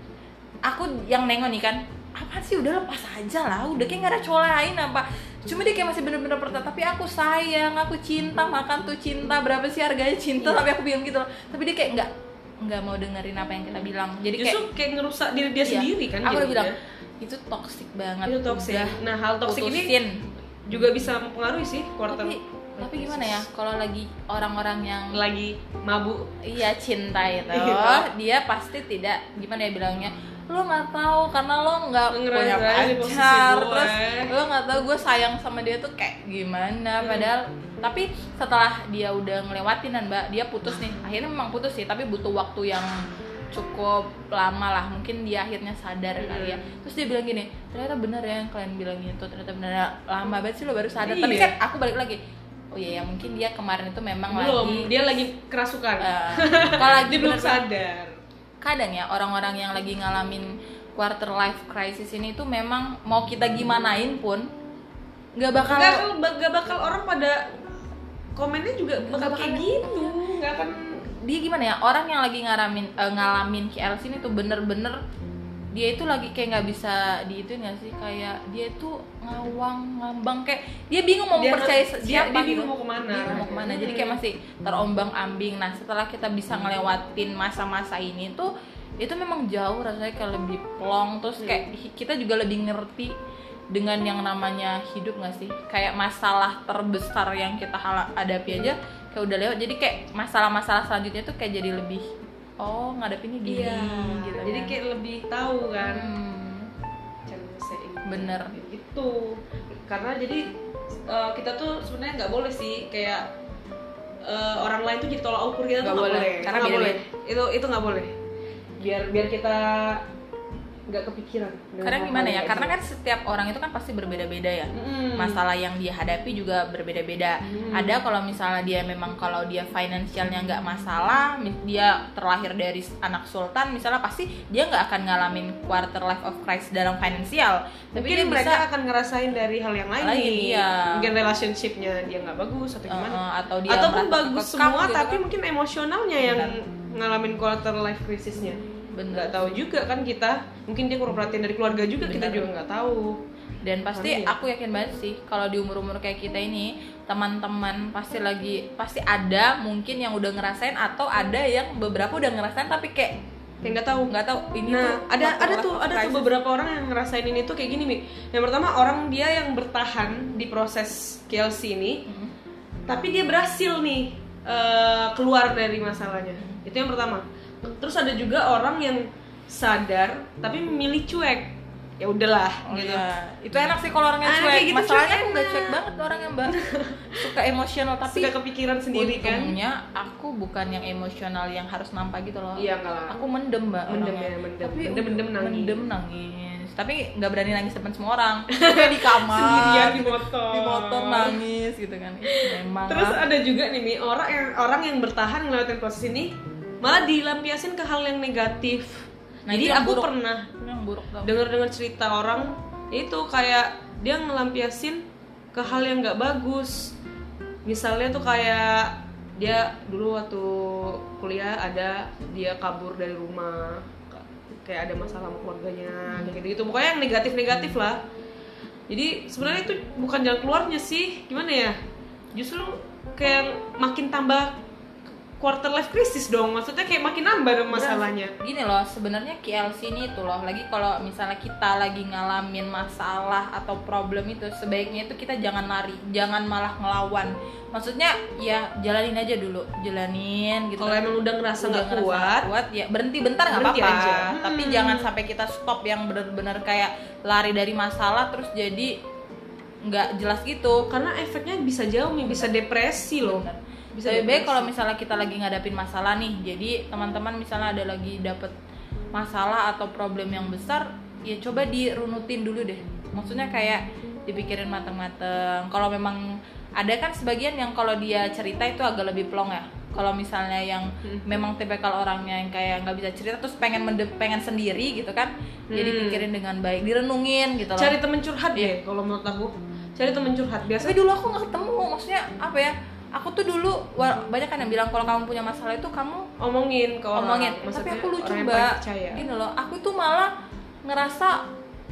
Speaker 2: Aku yang nengok nih kan apa sih? Udah lepas aja lah udah kayak gak ada cowok lain apa? Cuma dia kayak masih bener-bener pertama tapi aku sayang aku cinta makan tuh cinta berapa sih harganya cinta?
Speaker 1: Iya.
Speaker 2: tapi aku bilang gitu loh. Tapi dia kayak nggak nggak mau dengerin apa yang kita bilang. Jadi kayak
Speaker 1: justru kayak ngerusak diri dia
Speaker 2: iya,
Speaker 1: sendiri kan
Speaker 2: aku
Speaker 1: jadinya.
Speaker 2: bilang itu toxic banget
Speaker 1: itu toxic.
Speaker 2: Udah,
Speaker 1: nah hal toxic ini juga bisa mempengaruhi sih quarter.
Speaker 2: Tapi tapi gimana ya kalau lagi orang-orang yang
Speaker 1: lagi mabuk.
Speaker 2: Iya cinta itu
Speaker 1: Iya.
Speaker 2: dia pasti tidak gimana ya bilangnya lo nggak tahu karena lo nggak punya pacar. terus lo nggak tahu gue sayang sama dia tuh kayak gimana.
Speaker 1: Hmm.
Speaker 2: padahal tapi setelah dia udah ngelewatin dan mbak dia putus nih. Akhirnya memang putus sih tapi butuh waktu yang cukup lama lah. Mungkin dia akhirnya sadar kali ya.
Speaker 1: Hmm.
Speaker 2: terus dia bilang gini ternyata bener ya yang kalian bilang itu ternyata bener lama banget sih lo baru sadar. Tapi
Speaker 1: Iya.
Speaker 2: kan aku balik lagi oh iya ya mungkin dia kemarin itu memang
Speaker 1: belum
Speaker 2: lagi
Speaker 1: dia lagi kerasukan.
Speaker 2: Eh, kalau lagi
Speaker 1: dia belum sadar.
Speaker 2: Kadang ya orang-orang yang lagi ngalamin quarter life crisis ini tuh memang mau kita gimanain pun nggak bakal
Speaker 1: nggak bakal nggak bakal orang pada komennya juga
Speaker 2: Nggak
Speaker 1: bakal
Speaker 2: bakal-
Speaker 1: kayak gitu nggak akan
Speaker 2: dia gimana ya orang yang lagi ngalamin eh, ngalamin KLC ini tuh bener-bener dia itu lagi kayak nggak bisa diituin nggak sih? Kayak dia itu ngawang ngambang kayak dia bingung mau
Speaker 1: Dia-
Speaker 2: percaya
Speaker 1: dia-
Speaker 2: siapa
Speaker 1: dia bingung
Speaker 2: gitu.
Speaker 1: mau ke mana.
Speaker 2: Bingung mau ke mana. Jadi kayak masih terombang ambing nah setelah kita bisa ngelewatin masa-masa ini tuh itu memang jauh rasanya kayak lebih plong. Terus kayak hi- kita juga lebih ngerti dengan yang namanya hidup nggak sih? Kayak masalah terbesar yang kita hadapi aja kayak udah lewat. Jadi kayak masalah-masalah selanjutnya tuh kayak jadi lebih oh ngadepinnya gini
Speaker 1: iya.
Speaker 2: gitu
Speaker 1: jadi
Speaker 2: kan.
Speaker 1: kayak lebih tahu kan.
Speaker 2: Hmm,
Speaker 1: ini.
Speaker 2: bener.
Speaker 1: Itu. Karena jadi eh, kita tuh sebenarnya nggak boleh sih kayak eh, orang lain tuh jadi tolak ukur kita
Speaker 2: Nggak
Speaker 1: tuh nggak
Speaker 2: boleh,
Speaker 1: boleh.
Speaker 2: Karena
Speaker 1: nggak boleh.
Speaker 2: beda-beda.
Speaker 1: itu itu nggak boleh. Biar biar kita nggak kepikiran
Speaker 2: karena gimana ya karena
Speaker 1: kayak
Speaker 2: kan setiap orang itu kan pasti berbeda-beda ya
Speaker 1: gitu. Mm.
Speaker 2: masalah yang dia hadapi juga berbeda-beda
Speaker 1: Hmm.
Speaker 2: ada kalau misalnya dia memang kalau dia finansialnya nggak masalah dia terlahir dari anak sultan misalnya pasti dia nggak akan ngalamin quarter life of crisis dalam finansial tapi
Speaker 1: mungkin
Speaker 2: dia
Speaker 1: mereka
Speaker 2: bisa
Speaker 1: akan ngerasain dari hal yang lain,
Speaker 2: Lain,
Speaker 1: nih
Speaker 2: iya.
Speaker 1: mungkin relationshipnya dia nggak bagus atau gimana
Speaker 2: uh, atau dia
Speaker 1: ataupun bagus semua
Speaker 2: gitu
Speaker 1: tapi
Speaker 2: kan.
Speaker 1: mungkin emosionalnya yang
Speaker 2: Benar.
Speaker 1: ngalamin quarter life crisisnya
Speaker 2: Bener.
Speaker 1: Nggak tahu juga kan kita. Mungkin dia kurang perhatian dari keluarga juga kita
Speaker 2: Benar.
Speaker 1: juga nggak tahu.
Speaker 2: Dan pasti aku yakin banget sih kalau di umur umur kayak kita ini teman-teman pasti lagi pasti ada mungkin yang udah ngerasain atau ada yang beberapa udah ngerasain tapi kayak
Speaker 1: kayak nggak tahu.
Speaker 2: nggak tahu. Ini
Speaker 1: nah
Speaker 2: tuh
Speaker 1: ada ada tuh ada tuh beberapa orang yang ngerasain ini tuh kayak gini mi. Yang pertama orang dia yang bertahan di proses KLC ini
Speaker 2: Mhm.
Speaker 1: tapi dia berhasil nih eh, keluar dari masalahnya. Itu yang pertama terus ada juga orang yang sadar tapi memilih cuek ya udahlah
Speaker 2: Oh,
Speaker 1: gitu
Speaker 2: iya. Itu enak sih kalau orangnya
Speaker 1: Ah,
Speaker 2: cuek.
Speaker 1: kayak gitu
Speaker 2: Masalahnya
Speaker 1: cuek
Speaker 2: aku nggak cuek banget orangnya mbak. Suka emosional tapi
Speaker 1: suka kepikiran sendiri kan
Speaker 2: untungnya aku bukan yang emosional yang harus nampak gitu loh.
Speaker 1: iya lah
Speaker 2: Aku mendem mbak.
Speaker 1: Mendem
Speaker 2: orangnya.
Speaker 1: ya, mendem.
Speaker 2: Tapi
Speaker 1: Mendem, mendem, nangis.
Speaker 2: Mendem nangis. Tapi nggak berani nangis depan semua orang. Di kamar.
Speaker 1: sendirian di motor
Speaker 2: di motor nangis gitu kan. Memang.
Speaker 1: terus ada juga nih orang yang orang yang bertahan ngelewatin proses ini malah dilampiasin ke hal yang negatif.
Speaker 2: Nah,
Speaker 1: jadi aku
Speaker 2: buruk.
Speaker 1: pernah dengar-dengar cerita orang itu kayak dia ngelampiasin ke hal yang nggak bagus. Misalnya tuh kayak dia dulu waktu kuliah ada dia kabur dari rumah kayak ada masalah sama keluarganya kayak gitu gitu pokoknya yang negatif negatif lah. Jadi sebenarnya itu bukan jalan keluarnya sih. Gimana ya? Justru kayak makin tambah quarter life crisis dong maksudnya kayak makin nambah dong masalahnya
Speaker 2: gini loh sebenarnya KLC ini itu loh lagi kalau misalnya kita lagi ngalamin masalah atau problem itu sebaiknya itu kita jangan lari jangan malah ngelawan maksudnya ya jalanin aja dulu jalanin gitu
Speaker 1: kalau
Speaker 2: kan.
Speaker 1: emang udah ngerasa nggak kuat
Speaker 2: kuat ya berhenti bentar nggak apa-apa
Speaker 1: aja.
Speaker 2: tapi
Speaker 1: Hmm.
Speaker 2: jangan sampai kita stop yang bener-bener kayak lari dari masalah terus jadi nggak jelas gitu
Speaker 1: karena efeknya bisa jauh nih bisa depresi loh
Speaker 2: Bener.
Speaker 1: Bisa
Speaker 2: lebih baik kalau misalnya kita lagi ngadapin masalah nih. Jadi teman-teman misalnya ada lagi dapet masalah atau problem yang besar ya coba dirunutin dulu deh. Maksudnya kayak dipikirin mateng-mateng. Kalau memang ada kan sebagian yang kalau dia cerita itu agak lebih plong ya. Kalau misalnya yang
Speaker 1: Hmm.
Speaker 2: memang tipikal orangnya yang kayak nggak bisa cerita terus pengen mende- pengen sendiri gitu kan jadi
Speaker 1: Hmm.
Speaker 2: pikirin dengan baik direnungin gitu loh.
Speaker 1: Cari temen curhat deh kalau menurut aku. Cari temen curhat. Biasa
Speaker 2: tapi dulu aku nggak ketemu maksudnya apa ya aku tuh dulu banyak kan yang bilang kalau kamu punya masalah itu kamu
Speaker 1: omongin ke orang Maksudnya
Speaker 2: tapi aku lucu mbak. gini loh aku tuh malah ngerasa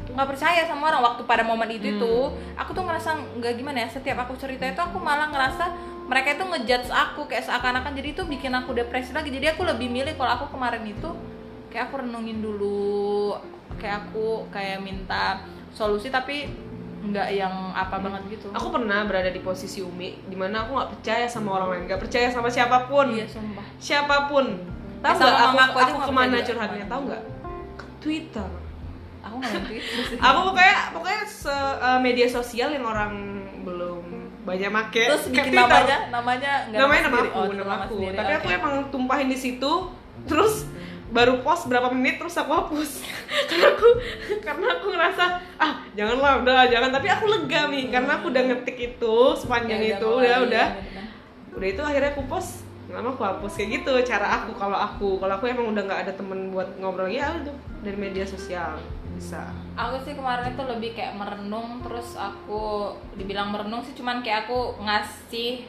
Speaker 2: nggak percaya sama orang. Waktu pada momen itu
Speaker 1: Hmm.
Speaker 2: tuh aku tuh ngerasa nggak gimana ya setiap aku cerita itu aku malah ngerasa mereka itu ngejudge aku kayak seakan-akan. Jadi itu bikin aku depresi lagi. Jadi aku lebih milih kalau aku kemarin itu kayak aku renungin dulu kayak aku kayak minta solusi. Tapi nggak yang apa banget gitu.
Speaker 1: Aku pernah berada di posisi Umi di mana aku nggak percaya sama orang lain nggak percaya sama siapa pun.
Speaker 2: Iya sumpah.
Speaker 1: Siapa pun. Tahu
Speaker 2: Eh, sama
Speaker 1: nggak? Aku,
Speaker 2: mama aku
Speaker 1: aku
Speaker 2: nggak
Speaker 1: ke
Speaker 2: mana
Speaker 1: curhatnya? Tahu nggak? Ke Twitter.
Speaker 2: Aku nggak sih.
Speaker 1: aku pokoknya pokoknya se eh, media sosial yang orang belum banyak make.
Speaker 2: Terus bikin
Speaker 1: Twitter.
Speaker 2: namanya namanya nggak
Speaker 1: namanya nama aku,
Speaker 2: Oh,
Speaker 1: nama aku.
Speaker 2: sendiri.
Speaker 1: Tapi aku
Speaker 2: Oke.
Speaker 1: emang tumpahin di situ, terus baru post berapa menit terus aku hapus. Karena aku karena aku ngerasa ah janganlah udah jangan. Tapi aku lega nih karena aku udah ngetik itu sepanjang
Speaker 2: Ya,
Speaker 1: itu udah
Speaker 2: lagi,
Speaker 1: udah.
Speaker 2: kan.
Speaker 1: udah. Itu akhirnya aku post lama aku hapus. Kayak gitu cara aku kalau aku. Kalau aku emang udah nggak ada temen buat ngobrol ya udah dari media sosial bisa.
Speaker 2: Aku sih kemarin itu lebih kayak merenung terus aku dibilang merenung sih cuman kayak aku ngasih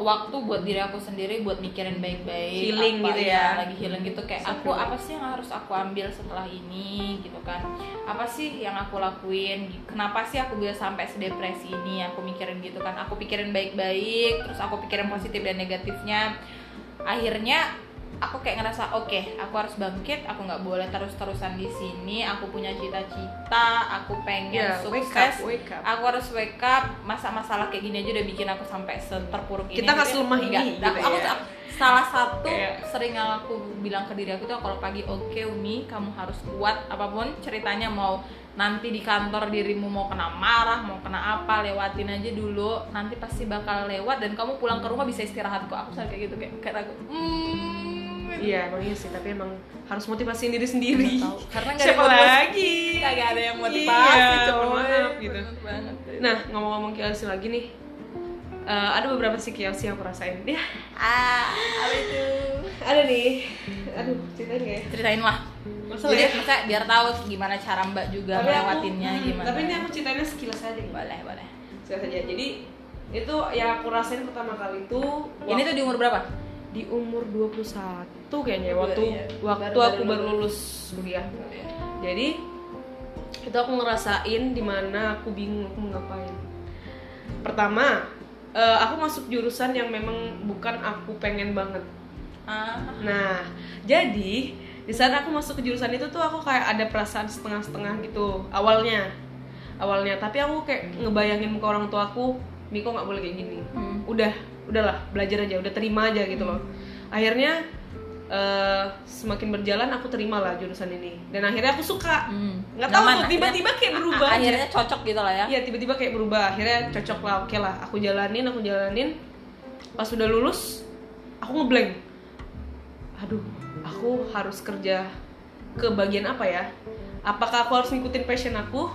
Speaker 2: waktu buat diri aku sendiri buat mikirin baik-baik
Speaker 1: Healing
Speaker 2: apa
Speaker 1: gitu
Speaker 2: ya,
Speaker 1: ya.
Speaker 2: lagi healing gitu kayak
Speaker 1: Self
Speaker 2: aku apa sih yang harus aku ambil setelah ini gitu kan. Apa sih yang aku lakuin kenapa sih aku bisa sampai sedepresi ini aku mikirin gitu kan. Aku pikirin baik-baik terus aku pikirin positif dan negatifnya. Akhirnya aku kayak ngerasa oke aku harus bangkit aku nggak boleh terus-terusan di sini aku punya cita-cita aku pengen
Speaker 1: wake
Speaker 2: sukses
Speaker 1: up, wake up.
Speaker 2: aku harus wake up masa masalah kayak gini aja udah bikin aku sampai seterpuruk ini
Speaker 1: Kita nggak selemah ini, gitu
Speaker 2: aku, aku-
Speaker 1: ya.
Speaker 2: aku- salah satu
Speaker 1: Kayak-
Speaker 2: sering yang aku bilang ke diri aku tuh kalau pagi oke Umi kamu harus kuat apa pun ceritanya mau nanti di kantor dirimu mau kena marah mau kena apa lewatin aja dulu nanti pasti bakal lewat dan kamu pulang ke rumah bisa istirahat kok aku selalu kayak gitu kayak kayak aku hmm
Speaker 1: iya emang iya sih tapi emang harus motivasiin diri sendiri
Speaker 2: tahu. Karena ada
Speaker 1: siapa
Speaker 2: motivasi.
Speaker 1: lagi
Speaker 2: kagak ada yang motivasi
Speaker 1: iya,
Speaker 2: coy.
Speaker 1: maaf gitu
Speaker 2: banget
Speaker 1: Nah, ngomong-ngomong KLC lagi nih. eh, ada beberapa sih KLC yang aku rasain. Ya,
Speaker 2: ah apa itu
Speaker 1: ada nih. Aduh, ceritain gak ya?
Speaker 2: ceritain lah
Speaker 1: Masalah
Speaker 2: jadi
Speaker 1: ya?
Speaker 2: maksudnya biar tahu gimana cara mbak juga
Speaker 1: Tapi aku-
Speaker 2: melewatinnya
Speaker 1: hmm,
Speaker 2: gimana
Speaker 1: Tapi ini aku ceritainnya sekilas aja.
Speaker 2: boleh boleh
Speaker 1: Sekilas aja. Jadi, itu yang aku rasain pertama kali itu
Speaker 2: ini tuh di umur berapa
Speaker 1: di umur 21 kayaknya waktu
Speaker 2: iya.
Speaker 1: waktu
Speaker 2: Baru-
Speaker 1: aku
Speaker 2: baru
Speaker 1: lulus kuliah. Jadi itu aku ngerasain di mana aku bingung aku mau ngapain. Pertama, eh, aku masuk jurusan yang memang bukan aku pengen banget.
Speaker 2: ah
Speaker 1: Nah, jadi di saat aku masuk ke jurusan itu tuh aku kayak ada perasaan setengah-setengah gitu awalnya, awalnya. Tapi aku kayak ngebayangin ke orang tua aku, Miko nggak boleh kayak gini.
Speaker 2: Hmm.
Speaker 1: Udah, udahlah belajar aja, udah terima aja gitu loh. Akhirnya eh, semakin berjalan aku terima lah jurusan ini. Dan akhirnya aku suka.
Speaker 2: Hmm.
Speaker 1: nggak tahu
Speaker 2: Nyaman,
Speaker 1: tuh tiba-tiba kayak berubah
Speaker 2: A-
Speaker 1: aja.
Speaker 2: akhirnya cocok gitu lah ya.
Speaker 1: Iya tiba-tiba kayak berubah. Akhirnya cocok lah oke lah aku jalanin aku jalanin. Pas udah lulus aku ngeblank. Aduh aku harus kerja ke bagian apa ya? Apakah aku harus ngikutin passion aku?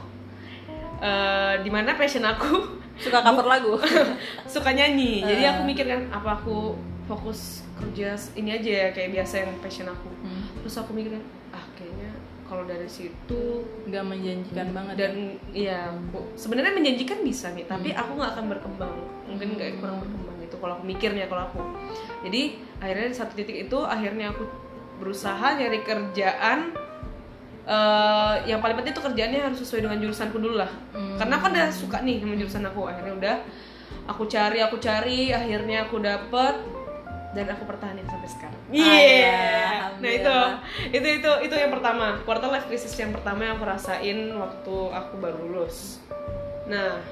Speaker 1: Eh di mana passion aku
Speaker 2: suka cover lagu?
Speaker 1: Suka nyanyi. Jadi aku
Speaker 2: Eh.
Speaker 1: mikir kan apa aku fokus kerja ini aja ya kayak biasa yang passion aku.
Speaker 2: Hmm.
Speaker 1: terus aku mikir kan ah kayaknya kalau dari situ
Speaker 2: nggak menjanjikan banget
Speaker 1: dan iya aku- sebenarnya menjanjikan bisa nih tapi aku nggak akan berkembang. Mungkin nggak kurang berkembang itu kalau aku mikirnya kalau aku. Jadi akhirnya di satu titik itu akhirnya aku berusaha nyari kerjaan eh, yang paling penting itu kerjaannya harus sesuai dengan jurusanku dulu lah
Speaker 2: Hmm.
Speaker 1: karena aku udah suka nih sama jurusan aku akhirnya udah aku cari aku cari akhirnya aku dapet dan aku pertahanin sampai sekarang.
Speaker 2: Iya,
Speaker 1: Iya. Nah itu, itu itu itu yang pertama. Quarter life crisis yang pertama yang aku rasain waktu aku baru lulus. Nah,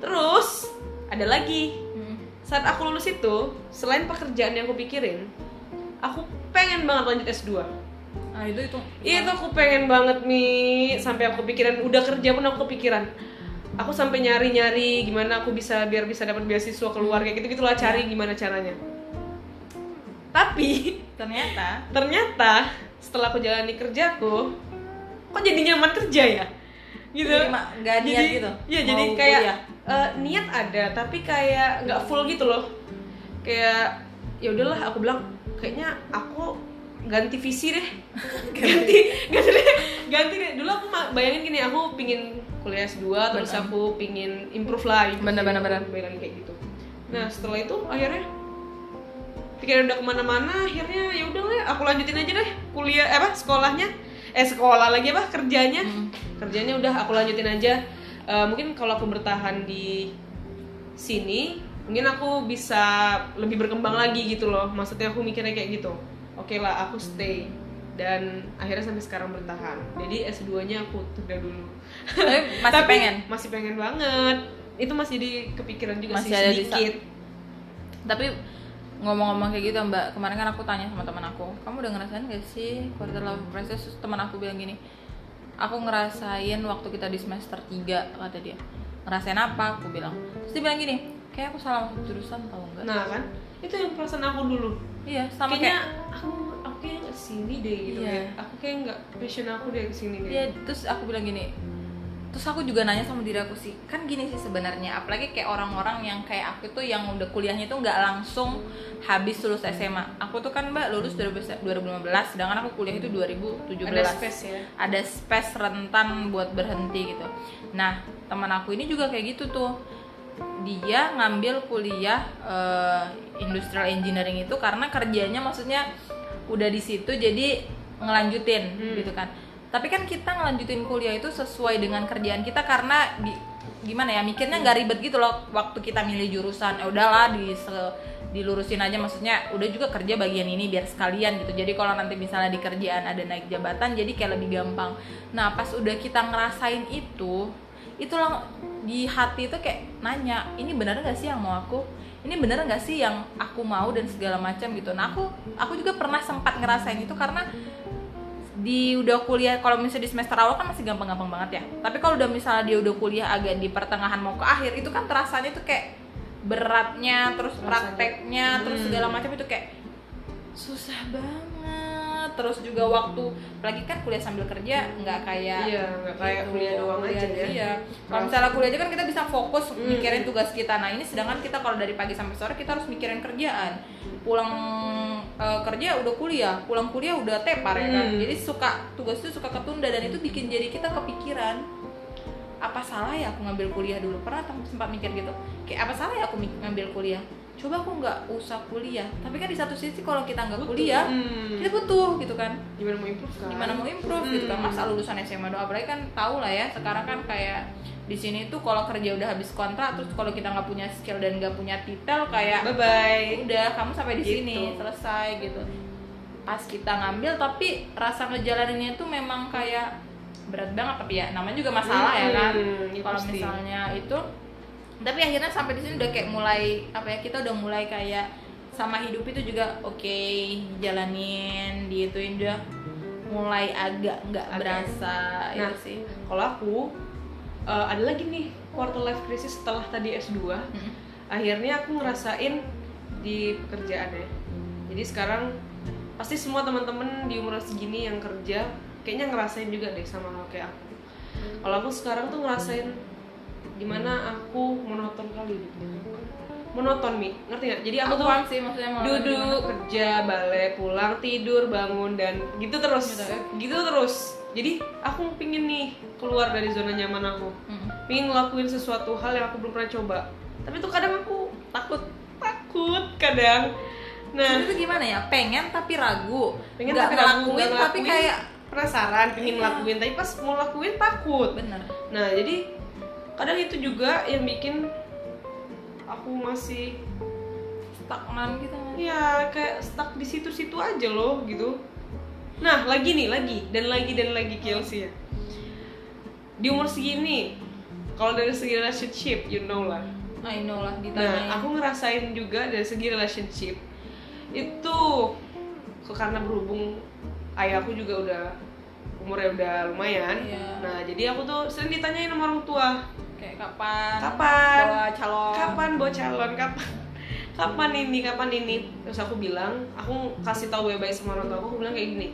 Speaker 1: terus ada lagi.
Speaker 2: Hmm.
Speaker 1: Saat aku lulus itu, selain pekerjaan yang aku pikirin, aku pengen banget lanjut S2.
Speaker 2: Ah itu itu
Speaker 1: Itu aku pengen banget nih sampai aku kepikiran udah kerja pun aku kepikiran. Aku sampai nyari-nyari gimana aku bisa biar bisa dapat beasiswa keluar kayak gitu-gitulah cari gimana caranya. Tapi
Speaker 2: ternyata
Speaker 1: ternyata setelah aku jalani kerjaku kok jadi nyaman kerja ya gitu
Speaker 2: nggak niat
Speaker 1: Jadi-
Speaker 2: gitu?
Speaker 1: iya
Speaker 2: Mau
Speaker 1: jadi kayak
Speaker 2: kuliah?
Speaker 1: eh, niat ada tapi kayak nggak full gitu loh kayak ya udahlah aku bilang kayaknya aku ganti visi deh. Ganti ganti deh. Ganti deh. Dulu aku bayangin gini aku pingin kuliah S2 terus aku pingin improve lah improve gitu.
Speaker 2: benar, benar.
Speaker 1: bayangin kayak gitu. Nah setelah itu akhirnya pikiran udah ke mana-mana akhirnya ya udah deh aku lanjutin aja deh kuliah eh, apa sekolahnya. Eh sekolah lagi apa kerjanya.
Speaker 2: Hmm.
Speaker 1: kerjanya udah aku lanjutin aja. Eh, mungkin kalau aku bertahan di sini mungkin aku bisa lebih berkembang lagi gitu loh. Maksudnya aku mikirnya kayak gitu oke lah aku stay. Dan akhirnya sampai sekarang bertahan. Jadi S2 nya aku tunda dulu.
Speaker 2: Tapi masih
Speaker 1: Tapi
Speaker 2: pengen?
Speaker 1: masih pengen banget. Itu masih jadi kepikiran juga
Speaker 2: Masih
Speaker 1: sih
Speaker 2: ada di
Speaker 1: sedikit.
Speaker 2: Tapi ngomong-ngomong kayak gitu mbak kemarin kan aku tanya sama teman aku kamu udah ngerasain gak sih quarter life crisis? Terus teman aku bilang gini aku ngerasain waktu kita di semester 3 kata dia. Ngerasain apa? Aku bilang. Terus dia bilang gini kayak aku salah masuk jurusan tau nggak?
Speaker 1: Nah kan? Itu yang perasaan aku dulu
Speaker 2: iya sama
Speaker 1: kayaknya
Speaker 2: kayak
Speaker 1: aku aku kayak nggak sini deh gitu
Speaker 2: Iya.
Speaker 1: aku kayak nggak passion aku deh ke sini deh
Speaker 2: Iya, terus aku bilang gini. Terus aku juga nanya sama diri aku sih, kan gini sih sebenarnya, apalagi kayak orang-orang yang kayak aku tuh yang udah kuliahnya tuh nggak langsung habis lulus SMA. Aku tuh kan mbak lulus 2015, sedangkan aku kuliah itu 2017.
Speaker 1: ada space ya
Speaker 2: Ada space rentan buat berhenti gitu. Nah, teman aku ini juga kayak gitu tuh. Dia ngambil kuliah eh, industrial engineering itu karena kerjanya maksudnya udah di situ jadi ngelanjutin
Speaker 1: Hmm.
Speaker 2: gitu kan. Tapi kan kita ngelanjutin kuliah itu sesuai dengan kerjaan kita karena di, gimana ya mikirnya nggak ribet gitu loh waktu kita milih jurusan. Ya udahlah di se- dilurusin aja maksudnya udah juga kerja bagian ini biar sekalian gitu. Jadi kalau nanti misalnya di kerjaan ada naik jabatan jadi kayak lebih gampang. Nah, pas udah kita ngerasain itu, itu lang- di hati itu kayak nanya, ini benar nggak sih yang mau aku? Ini bener nggak sih yang aku mau dan segala macam gitu. Nah, aku aku juga pernah sempat ngerasain itu karena di udah kuliah kalau misalnya di semester awal kan masih gampang-gampang banget ya tapi kalau udah misalnya dia udah kuliah agak di pertengahan mau ke akhir itu kan terasanya tuh kayak beratnya terus prakteknya terus
Speaker 1: Hmm.
Speaker 2: segala macam itu kayak susah banget terus juga waktu apalagi kan kuliah sambil kerja nggak kayak
Speaker 1: Iya, nggak kayak kuliah doang aja ya.
Speaker 2: iya. Kalau misalnya kuliah aja kan kita bisa fokus
Speaker 1: Hmm.
Speaker 2: mikirin tugas kita. Nah ini sedangkan kita kalau dari pagi sampai sore kita harus mikirin kerjaan. Pulang eh, kerja udah kuliah pulang kuliah udah tepar ya kan.
Speaker 1: Hmm.
Speaker 2: jadi suka tugas itu suka ketunda dan itu bikin jadi kita kepikiran apa salah ya aku ngambil kuliah dulu? Pernah sempat mikir gitu. Kayak apa salah ya aku ngambil kuliah coba aku nggak usah kuliah. Tapi kan di satu sisi kalau kita nggak kuliah
Speaker 1: Hmm.
Speaker 2: kita butuh gitu kan.
Speaker 1: Gimana mau improve kan?
Speaker 2: Gimana mau improve gitu kan.
Speaker 1: Hmm.
Speaker 2: masa lulusan SMA doang. Apalagi kan tahu lah ya sekarang kan kayak di sini tuh kalau kerja udah habis kontrak terus kalau kita nggak punya skill dan nggak punya titel kayak
Speaker 1: bye bye
Speaker 2: udah kamu sampai di
Speaker 1: Gitu.
Speaker 2: sini selesai gitu. Pas kita ngambil tapi rasa ngejalaninnya tuh memang kayak berat banget. Tapi ya namanya juga masalah ya kan.
Speaker 1: Hmm, ya
Speaker 2: kalau misalnya itu tapi akhirnya sampai di sini udah kayak mulai apa ya kita udah mulai kayak sama hidup itu juga oke jalanin diituin udah mulai agak nggak berasa
Speaker 1: Nah.
Speaker 2: itu sih
Speaker 1: kalau aku eh, ada lagi nih quarter life crisis setelah tadi S2
Speaker 2: Mm-mm.
Speaker 1: akhirnya aku ngerasain di pekerjaan ya jadi sekarang pasti semua teman-teman di umur segini yang kerja kayaknya ngerasain juga deh sama kayak aku kalau aku sekarang tuh ngerasain di mana aku monoton kali hidupnya monoton mi. Ngerti nggak? Jadi aku tuh
Speaker 2: sih maksudnya mau
Speaker 1: duduk kerja balik pulang tidur bangun dan gitu terus.
Speaker 2: Gitu ya?
Speaker 1: gitu terus. Jadi aku pingin nih keluar dari zona nyaman aku.
Speaker 2: Mm.
Speaker 1: pingin ngelakuin sesuatu hal yang aku belum pernah coba. Tapi tuh kadang aku takut takut kadang. Nah.
Speaker 2: Itu gimana ya? Pengen tapi ragu.
Speaker 1: Pengen
Speaker 2: Nggak
Speaker 1: tapi ragu,
Speaker 2: ngelakuin, tapi kayak
Speaker 1: penasaran pingin
Speaker 2: Iya.
Speaker 1: ngelakuin. Tapi pas mau lakuin takut.
Speaker 2: Bener.
Speaker 1: Nah jadi kadang itu juga yang bikin aku masih
Speaker 2: stagnan gitu kan.
Speaker 1: Ya kayak stuck di situ-situ aja loh gitu. Nah lagi nih lagi. Dan lagi dan lagi Kelsey. Ya di umur segini kalau dari segi relationship you know lah.
Speaker 2: I know lah ditanyain
Speaker 1: nah aku ngerasain juga dari segi relationship itu karena berhubung ayahku juga udah umurnya udah lumayan.
Speaker 2: Iya.
Speaker 1: nah jadi aku tuh sering ditanyain sama orang tua
Speaker 2: kayak kapan
Speaker 1: kapan?
Speaker 2: bawa calon?
Speaker 1: Kapan bawa calon? Kapan? Kapan ini? Kapan ini? Terus aku bilang aku kasih tahu baik-baik sama orang tua aku, aku bilang kayak gini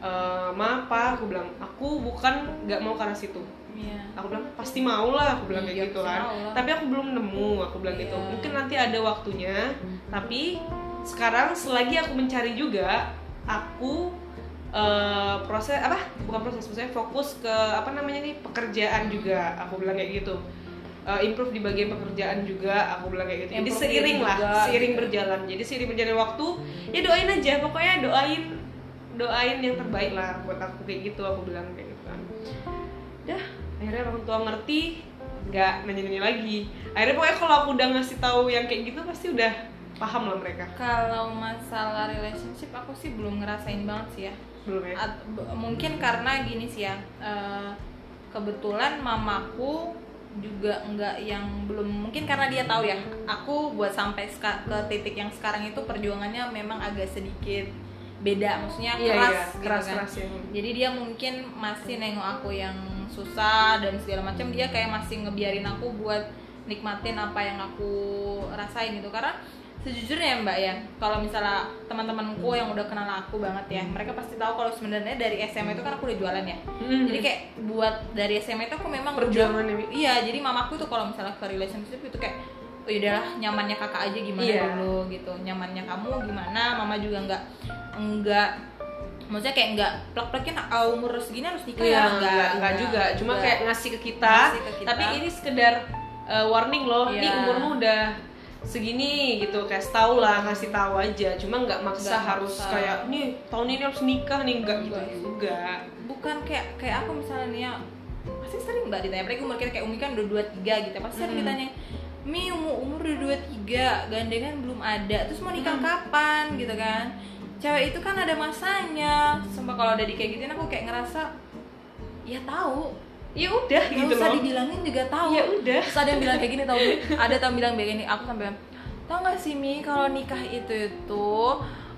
Speaker 1: e, ma apa aku bilang aku bukan nggak mau karena situ.
Speaker 2: Iya.
Speaker 1: aku bilang pasti mau lah. Aku bilang
Speaker 2: Iya,
Speaker 1: kayak gitu
Speaker 2: pasti
Speaker 1: kan.
Speaker 2: lah.
Speaker 1: tapi aku belum nemu aku bilang gitu.
Speaker 2: Iya.
Speaker 1: mungkin nanti ada waktunya tapi sekarang selagi aku mencari juga aku eh, proses apa? Bukan proses maksudnya fokus ke apa namanya nih pekerjaan juga. Aku bilang kayak gitu. Eh, improve di bagian pekerjaan juga aku bilang kayak gitu. Jadi
Speaker 2: Improve
Speaker 1: seiring lah
Speaker 2: juga,
Speaker 1: seiring.
Speaker 2: Gitu.
Speaker 1: berjalan. Jadi seiring berjalan waktu ya doain aja. Pokoknya doain doain yang terbaik lah buat aku kayak gitu aku bilang kayak gitu kan. Dah akhirnya orang tua ngerti nggak nanya-nanya lagi. Akhirnya pokoknya kalau aku udah ngasih tahu yang kayak gitu pasti udah paham lah mereka.
Speaker 2: Kalau masalah relationship aku sih belum ngerasain banget sih ya
Speaker 1: belum ya?
Speaker 2: At- mungkin karena gini sih ya eh, kebetulan mamaku juga enggak yang belum mungkin karena dia tahu ya aku buat sampai ke titik yang sekarang itu perjuangannya memang agak sedikit beda maksudnya
Speaker 1: iya
Speaker 2: keras
Speaker 1: iya
Speaker 2: gitu
Speaker 1: keras
Speaker 2: kan.
Speaker 1: keras ya.
Speaker 2: Jadi dia mungkin masih nengok aku yang susah dan segala macam dia kayak masih ngebiarin aku buat nikmatin apa yang aku rasain gitu. Karena sejujurnya ya mbak ya kalau misalnya teman-temanku yang udah kenal aku banget ya mereka pasti tahu kalau sebenarnya dari SMA itu kan aku udah jualan ya
Speaker 1: Hmm.
Speaker 2: jadi kayak buat dari SMA itu aku memang
Speaker 1: Perjuangan
Speaker 2: udah-
Speaker 1: ya,
Speaker 2: iya jadi mamaku tuh kalau misalnya ke relationship itu kayak oh yaudahlah nyamannya kakak aja gimana
Speaker 1: Iya.
Speaker 2: dulu gitu nyamannya kamu gimana mama juga nggak enggak maksudnya kayak nggak plek-plekin umur segini harus nikah
Speaker 1: Iya,
Speaker 2: ya
Speaker 1: enggak, enggak juga. Cuma
Speaker 2: enggak.
Speaker 1: kayak ngasih ke kita.
Speaker 2: Ngasih ke kita.
Speaker 1: Tapi ini sekedar uh, warning loh. Ini
Speaker 2: Iya.
Speaker 1: umurmu udah segini gitu. Kayak tahu lah, kasih tahu aja. Cuma nggak maksa
Speaker 2: Nggak
Speaker 1: harus
Speaker 2: maksa.
Speaker 1: kayak nih tahun ini harus nikah nih enggak gitu juga.
Speaker 2: bukan kayak kayak aku misalnya nih ya pasti sering mbak ditanya apalagi umur kita kayak umi kan udah dua tiga gitu pasti sering
Speaker 1: Hmm.
Speaker 2: ditanya mi umur umur udah dua tiga gandengan belum ada terus mau nikah
Speaker 1: Hmm.
Speaker 2: kapan gitu kan cewek itu kan ada masanya sumpah kalau udah di kayak gituin aku kayak ngerasa ya tahu
Speaker 1: Ya udah
Speaker 2: Gak
Speaker 1: gitu
Speaker 2: usah
Speaker 1: loh.
Speaker 2: dibilangin juga tahu
Speaker 1: Ya udah.
Speaker 2: terus ada yang bilang kayak gini tau ada yang bilang kayak gini aku sampai tau gak sih mi kalau nikah itu itu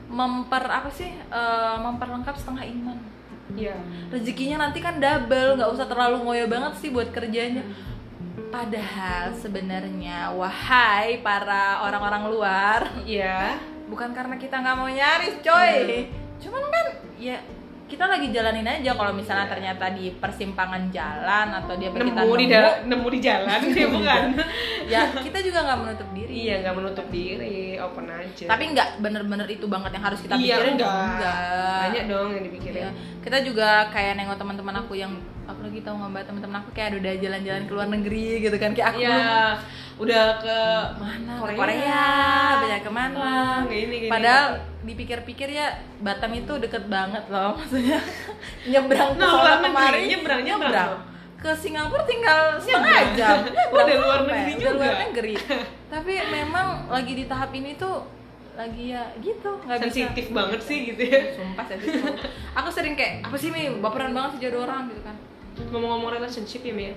Speaker 2: memper apa sih eh, memperlengkap setengah iman
Speaker 1: Iya.
Speaker 2: rezekinya nanti kan double nggak usah terlalu ngoyo banget sih buat kerjanya padahal sebenarnya wahai para orang-orang luar
Speaker 1: Iya.
Speaker 2: bukan karena kita nggak mau nyaris coy cuman kan ya kita lagi jalanin aja kalau misalnya ternyata di persimpangan jalan atau dia kita
Speaker 1: Nemu di nemu di jalan ya bukan.
Speaker 2: ya kita juga nggak menutup diri
Speaker 1: iya, nggak menutup diri, open aja.
Speaker 2: tapi nggak bener-bener itu banget yang harus kita
Speaker 1: iya,
Speaker 2: pikirin
Speaker 1: enggak.
Speaker 2: enggak.
Speaker 1: Banyak dong yang dipikirin.
Speaker 2: Iya. Kita juga kayak nengok teman-teman aku yang apalagi tahu nggak teman-teman aku kayak udah jalan-jalan ke luar negeri gitu kan kayak aku
Speaker 1: Iya, udah ke
Speaker 2: mana
Speaker 1: Korea.
Speaker 2: Korea banyak ke mana
Speaker 1: Ah, gini, gini.
Speaker 2: padahal dipikir-pikir ya Batam itu deket banget loh maksudnya. Nyebrang ke
Speaker 1: Nah,
Speaker 2: sana
Speaker 1: luar negeri,
Speaker 2: kemari.
Speaker 1: nyebrang, nyebrang.
Speaker 2: ke Singapura tinggal setengah jam.
Speaker 1: Udah
Speaker 2: Nyebrang
Speaker 1: luar negeri
Speaker 2: udah luar
Speaker 1: juga.
Speaker 2: negeri. Tapi memang lagi di tahap ini tuh lagi ya gitu nggak bisa.
Speaker 1: Sensitif banget sih gitu ya.
Speaker 2: sumpah sensitif aku sering kayak apa sih mi? Baperan banget sih jadi orang gitu kan.
Speaker 1: Ngomong-ngomong relationship ya, Mia.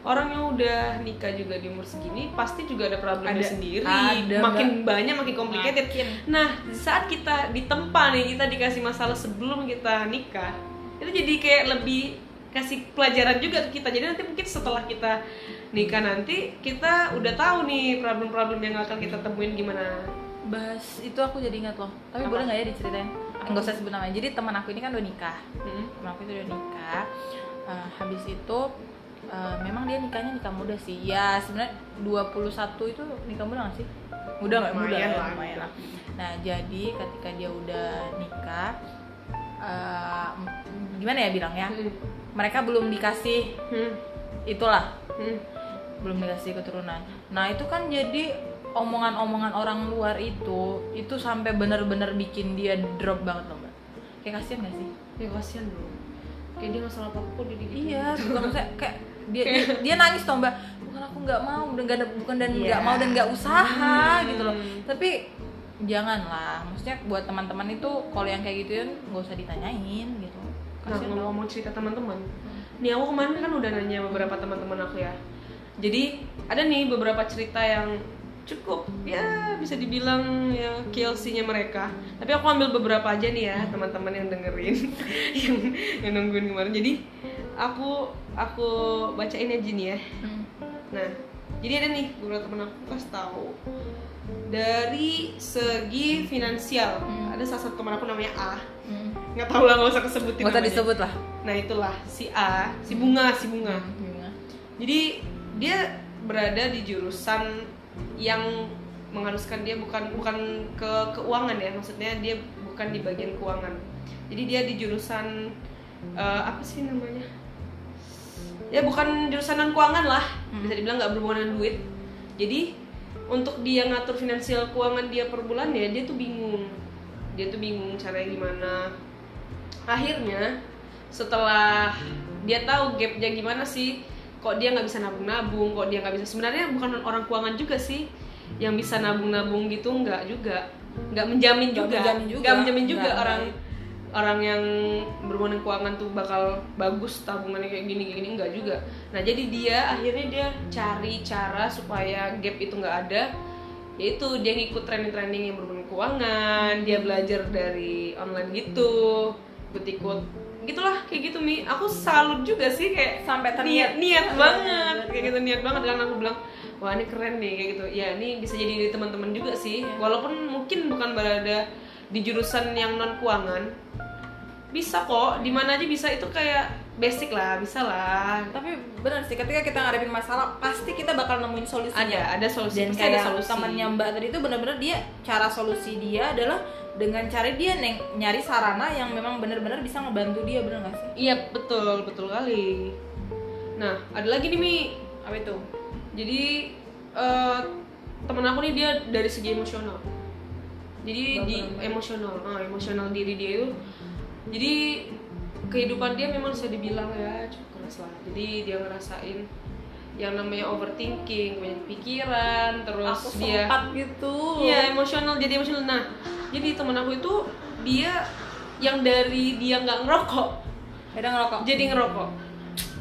Speaker 1: Orang yang udah nikah juga di umur segini pasti juga ada problemnya
Speaker 2: Ada-
Speaker 1: sendiri.
Speaker 2: Ada,
Speaker 1: makin banyak makin complicated.
Speaker 2: Makin.
Speaker 1: nah saat kita ditempa nih kita dikasih masalah sebelum kita nikah itu jadi kayak lebih kasih pelajaran juga ke kita. Jadi nanti mungkin setelah kita nikah nanti kita udah tahu nih problem-problem yang akan kita temuin gimana.
Speaker 2: Bahas itu aku jadi ingat loh. Tapi
Speaker 1: Apa?
Speaker 2: boleh nggak ya diceritain? Nggak usah sebut namanya jadi teman aku ini kan udah nikah.
Speaker 1: Hmm.
Speaker 2: teman aku itu udah nikah. Eh, habis itu eh, memang dia nikahnya nikah muda sih ya sebenarnya 21 itu nikah muda nggak sih muda nggak muda ya,
Speaker 1: lah.
Speaker 2: lumayan lah nah jadi ketika dia udah nikah eh, gimana ya bilangnya
Speaker 1: Hmm.
Speaker 2: mereka belum dikasih
Speaker 1: Hmm.
Speaker 2: itulah
Speaker 1: Hmm.
Speaker 2: belum dikasih keturunan. Nah itu kan jadi omongan-omongan orang luar itu itu sampai bener-bener bikin dia drop banget loh mbak. Kayak kasihan gak sih?
Speaker 1: ya kasihan loh kayak dia nggak salah apa apa dia gitu
Speaker 2: Iya, bukan maksudnya kayak dia, dia dia nangis toh mbak. Bukan aku nggak mau, ada- bukan dan nggak
Speaker 1: Iya.
Speaker 2: mau dan nggak usaha
Speaker 1: Hmm.
Speaker 2: gitu loh. Tapi janganlah, maksudnya buat teman-teman itu kalau yang kayak gitu nggak usah ditanyain gitu.
Speaker 1: Nah,
Speaker 2: Kasihan dong.
Speaker 1: ngomong cerita teman-teman. Nih aku kemarin kan udah nanya beberapa teman-teman aku ya. Jadi ada nih beberapa cerita yang cukup ya bisa dibilang ya KLC-nya mereka. Tapi aku ambil beberapa aja nih ya teman-teman yang dengerin yang, yang nungguin kemarin. Jadi aku aku bacain aja nih ya.
Speaker 2: Hmm.
Speaker 1: Nah, jadi ada nih beberapa teman aku kasih tahu dari segi finansial.
Speaker 2: Hmm.
Speaker 1: Ada salah satu teman aku namanya A.
Speaker 2: Hmm.
Speaker 1: Nggak tahu lah nggak usah kesebutin.
Speaker 2: Gak usah disebut lah.
Speaker 1: Nah itulah si A, si bunga, si bunga.
Speaker 2: Gimana?
Speaker 1: Jadi dia berada di jurusan yang mengharuskan dia bukan bukan ke keuangan ya, maksudnya dia bukan di bagian keuangan. Jadi dia di jurusan eh, apa sih namanya? Ya bukan jurusan non keuangan lah, bisa dibilang nggak berhubungan dengan duit. Jadi untuk dia ngatur finansial keuangan dia per bulan ya dia tuh bingung. Dia tuh bingung caranya gimana. Akhirnya setelah dia tahu gapnya gimana sih kok dia nggak bisa nabung-nabung kok dia nggak bisa sebenarnya bukan orang keuangan juga sih yang bisa nabung-nabung gitu nggak juga nggak menjamin
Speaker 2: Nggak
Speaker 1: juga
Speaker 2: menjamin juga.
Speaker 1: nggak menjamin juga
Speaker 2: Nggak,
Speaker 1: orang
Speaker 2: nggak.
Speaker 1: Orang yang berhubungan keuangan tuh bakal bagus tabungannya kayak gini gini nggak juga. Nah jadi dia akhirnya dia cari cara supaya gap itu nggak ada. Yaitu dia ngikut training-training yang berhubungan keuangan dia belajar dari online gitu ikut-ikut gitulah kayak gitu mi. Aku salut juga sih kayak
Speaker 2: Sampai
Speaker 1: niat
Speaker 2: terniat.
Speaker 1: niat
Speaker 2: Iya,
Speaker 1: banget. kayak gitu niat banget kan aku bilang wah ini keren nih kayak gitu. Ya ini bisa jadi dari teman-teman juga sih.
Speaker 2: Iya.
Speaker 1: walaupun mungkin bukan berada di jurusan yang non keuangan bisa kok di mana aja bisa. Itu kayak basic lah bisa lah.
Speaker 2: Tapi benar sih ketika kita ngadepin masalah pasti kita bakal nemuin solusinya.
Speaker 1: Ada ada solusi
Speaker 2: dan
Speaker 1: pasti ada
Speaker 2: kayak
Speaker 1: solusi.
Speaker 2: temannya mbak tadi itu benar-benar dia cara solusi dia adalah dengan cara dia neng nyari sarana yang memang benar-benar bisa ngebantu dia benar nggak sih?
Speaker 1: Iya betul betul kali. Nah ada lagi nih mi.
Speaker 2: Apa itu?
Speaker 1: Jadi eh, temen aku nih dia dari segi emosional. Jadi di
Speaker 2: Baperan.
Speaker 1: emosional ah, emosional diri dia itu jadi kehidupan dia memang bisa dibilang ya cukup keras lah jadi dia ngerasain yang namanya overthinking banyak pikiran terus
Speaker 2: aku
Speaker 1: dia
Speaker 2: sempat gitu
Speaker 1: Iya emosional jadi emosional. Nah jadi temen aku itu dia yang dari dia nggak ngerokok
Speaker 2: ada ngerokok
Speaker 1: jadi ngerokok.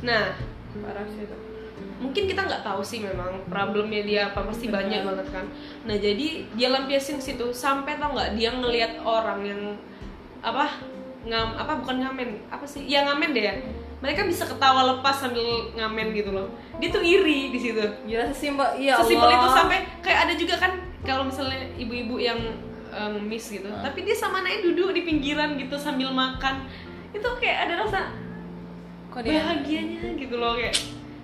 Speaker 1: Nah
Speaker 2: parah sih itu
Speaker 1: mungkin kita nggak tahu sih memang problemnya dia apa pasti
Speaker 2: Benar.
Speaker 1: banyak banget kan. Nah jadi dia lampiasin ke situ sampai tau nggak dia ngelihat orang yang apa ngam apa bukan ngamen apa sih? Ya ngamen deh ya. Mereka bisa ketawa lepas sambil ngamen gitu loh. Dia tuh iri di situ.
Speaker 2: Gila sesimpel iya
Speaker 1: sesimpel itu sampai kayak ada juga kan kalau misalnya ibu-ibu yang um, miss gitu.
Speaker 2: Hmm.
Speaker 1: tapi dia sama anaknya duduk di pinggiran gitu sambil makan. Itu kayak ada rasa
Speaker 2: kok dia
Speaker 1: bahagianya gitu loh kayak.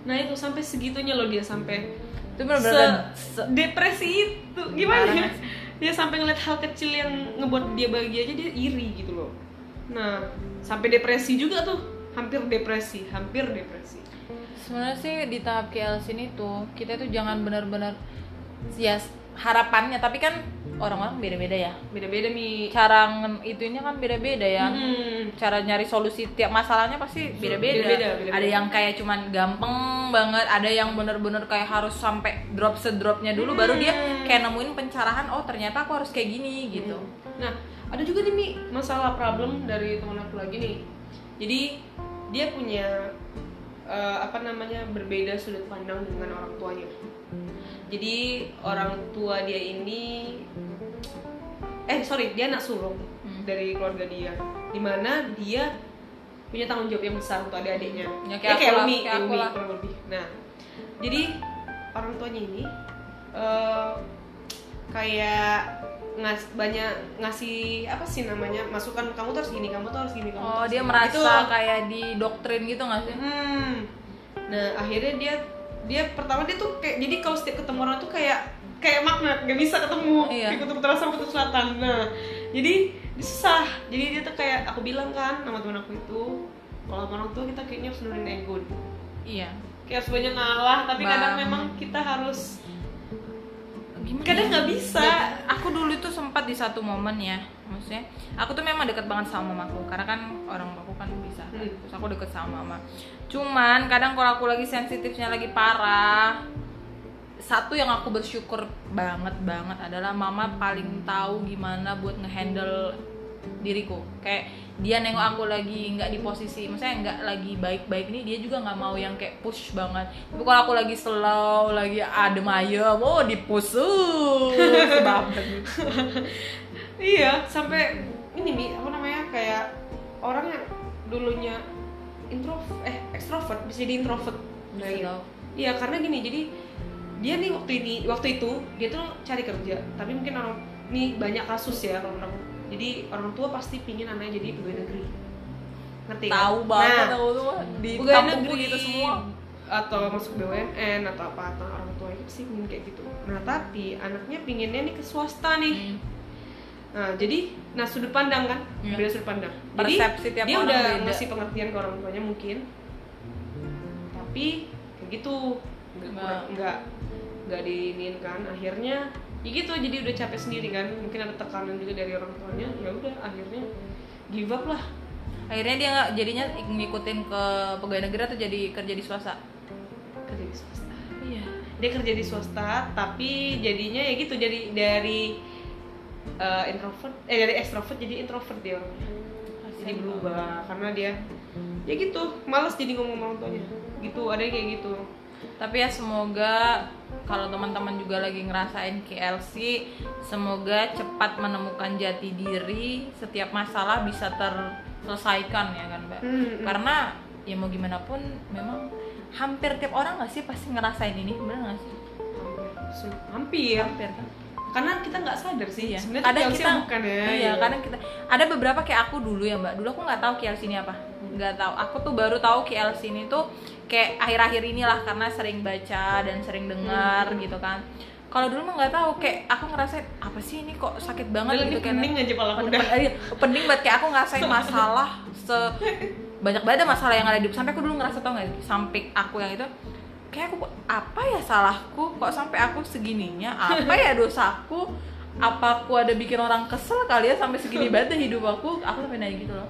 Speaker 1: Nah itu sampai segitunya loh dia sampai
Speaker 2: itu benar-benar
Speaker 1: se- depresi itu. Gimana ya? dia sampai ngeliat hal kecil yang ngebuat dia bahagia aja dia iri gitu loh nah sampai depresi juga tuh. Hampir depresi hampir depresi.
Speaker 2: Sebenarnya sih di tahap KLC ini tuh kita tuh jangan benar-benar ya harapannya. Tapi kan orang-orang beda-beda ya.
Speaker 1: Beda-beda mi.
Speaker 2: Cara itunya kan beda-beda ya.
Speaker 1: Hmm.
Speaker 2: cara nyari solusi tiap masalahnya pasti beda-beda. Ada yang kayak cuman gampang banget, ada yang bener-bener kayak harus sampai drop sedropnya dulu baru dia
Speaker 1: Hmm.
Speaker 2: kayak nemuin pencerahan oh ternyata aku harus kayak gini gitu.
Speaker 1: Nah, ada juga nih Mi, masalah problem dari teman aku lagi nih. Jadi dia punya eh, apa namanya berbeda sudut pandang dengan orang tuanya. Jadi orang tua dia ini eh sorry dia anak sulung
Speaker 2: Hmm.
Speaker 1: dari keluarga dia. Di mana dia punya tanggung jawab yang besar untuk adik-adiknya.
Speaker 2: Ya,
Speaker 1: Ya,
Speaker 2: kayak
Speaker 1: kayak,
Speaker 2: aku lah,
Speaker 1: Umi
Speaker 2: kayak
Speaker 1: kayak Umi kurang lebih. Nah jadi orang tuanya ini eh, kayak ngas banyak ngasih apa sih namanya masukan kamu tuh harus gini kamu tuh harus gini kamu
Speaker 2: oh dia
Speaker 1: gini."
Speaker 2: merasa
Speaker 1: Gitu.
Speaker 2: kayak di doktrin gitu nggak sih
Speaker 1: Hmm. Nah akhirnya dia dia pertama dia tuh kayak jadi kalau setiap ketemu orang tuh kayak kayak magnet nggak bisa ketemu
Speaker 2: Iya.
Speaker 1: di kutub utara sama kutub selatan. Nah jadi susah. Jadi dia tuh kayak aku bilang kan sama temen aku itu kalau orang tua kita kayaknya harus nurunin ego.
Speaker 2: iya
Speaker 1: Kayak harus banyak ngalah tapi kadang
Speaker 2: Bang.
Speaker 1: memang kita harus
Speaker 2: gimana
Speaker 1: kadang
Speaker 2: ya?
Speaker 1: nggak bisa.
Speaker 2: aku dulu itu sempat di satu momen ya maksudnya aku tuh memang deket banget sama mamaku karena kan orang aku kan bisa kan.
Speaker 1: Hmm.
Speaker 2: terus aku deket sama mama cuman kadang kalau aku lagi sensitifnya lagi parah satu yang aku bersyukur banget banget adalah mama paling tahu gimana buat ngehandle diriku kayak dia nengok aku lagi nggak di posisi maksudnya nggak lagi baik-baik ini dia juga nggak mau yang kayak push banget tapi kalau aku lagi slow lagi adem ayem oh di push
Speaker 1: Iya sampai ini mi apa namanya kayak orang yang dulunya introvert eh ekstrovert bisa jadi introvert. Nah, iya. Iya karena gini jadi dia nih waktu ini waktu itu dia tuh cari kerja tapi mungkin orang nih banyak kasus ya kalau orang jadi orang tua pasti pingin anaknya jadi pegawai negeri ngerti kan?
Speaker 2: tahu banget
Speaker 1: nah,
Speaker 2: aku tuh di
Speaker 1: pegawai negeri
Speaker 2: gitu semua
Speaker 1: atau masuk BUMN atau apa atau orang tua itu sih pingin kayak gitu nah tapi anaknya pinginnya nih ke swasta nih
Speaker 2: Hmm.
Speaker 1: Nah, jadi nah sudut pandang kan,
Speaker 2: Iya.
Speaker 1: beda sudut pandang. Jadi
Speaker 2: Persepsi tiap
Speaker 1: dia
Speaker 2: orang
Speaker 1: udah
Speaker 2: beda.
Speaker 1: ngasih pengertian ke orang tuanya mungkin, tapi kayak gitu nggak
Speaker 2: Nggak.
Speaker 1: nggak nggak diinin kan. Akhirnya ya gitu jadi udah capek sendiri kan. Mungkin ada tekanan juga dari orang tuanya. Ya udah akhirnya give up lah.
Speaker 2: akhirnya dia nggak jadinya ngikutin ke pegawai negeri atau jadi kerja di swasta
Speaker 1: Kerja di swasta.
Speaker 2: iya
Speaker 1: Dia kerja di swasta, tapi jadinya ya gitu jadi dari uh, introvert, eh dari extrovert jadi introvert dia jadi berubah karena dia ya gitu malas jadi ngomong sama orang tuanya gitu ada kayak gitu
Speaker 2: tapi ya semoga kalau teman-teman juga lagi ngerasain KLC semoga cepat menemukan jati diri. Setiap masalah bisa terselesaikan ya kan mbak?
Speaker 1: Hmm, hmm.
Speaker 2: karena ya mau gimana pun memang hampir tiap orang nggak sih pasti ngerasain ini bener nggak sih?
Speaker 1: Hampir.
Speaker 2: Hampir kan?
Speaker 1: Karena kita nggak sadar sih
Speaker 2: Iya.
Speaker 1: sebenarnya
Speaker 2: kadang
Speaker 1: TLC
Speaker 2: kita
Speaker 1: bukan ya
Speaker 2: iya kadang kita ada beberapa kayak aku dulu ya mbak. Dulu aku nggak tahu KLC ini apa. Nggak tahu. Aku tuh baru tahu KLC ini tuh kayak akhir-akhir inilah karena sering baca dan sering dengar gitu kan. Kalau dulu mah nggak tahu kayak aku ngerasain apa sih ini kok sakit banget
Speaker 1: Udah,
Speaker 2: gitu kayak
Speaker 1: pening aja pala udah.
Speaker 2: iya, pening banget kayak aku ngerasain masalah se banyak banget ada masalah yang ada di hidup. Sampai aku dulu ngerasa tau gak sih samping aku yang itu kayak aku apa ya salahku? Kok sampai aku segininya? Apa ya dosaku? Apa aku ada bikin orang kesel kali ya sampai segini banget hidup aku? Aku sampai nanya gitu loh.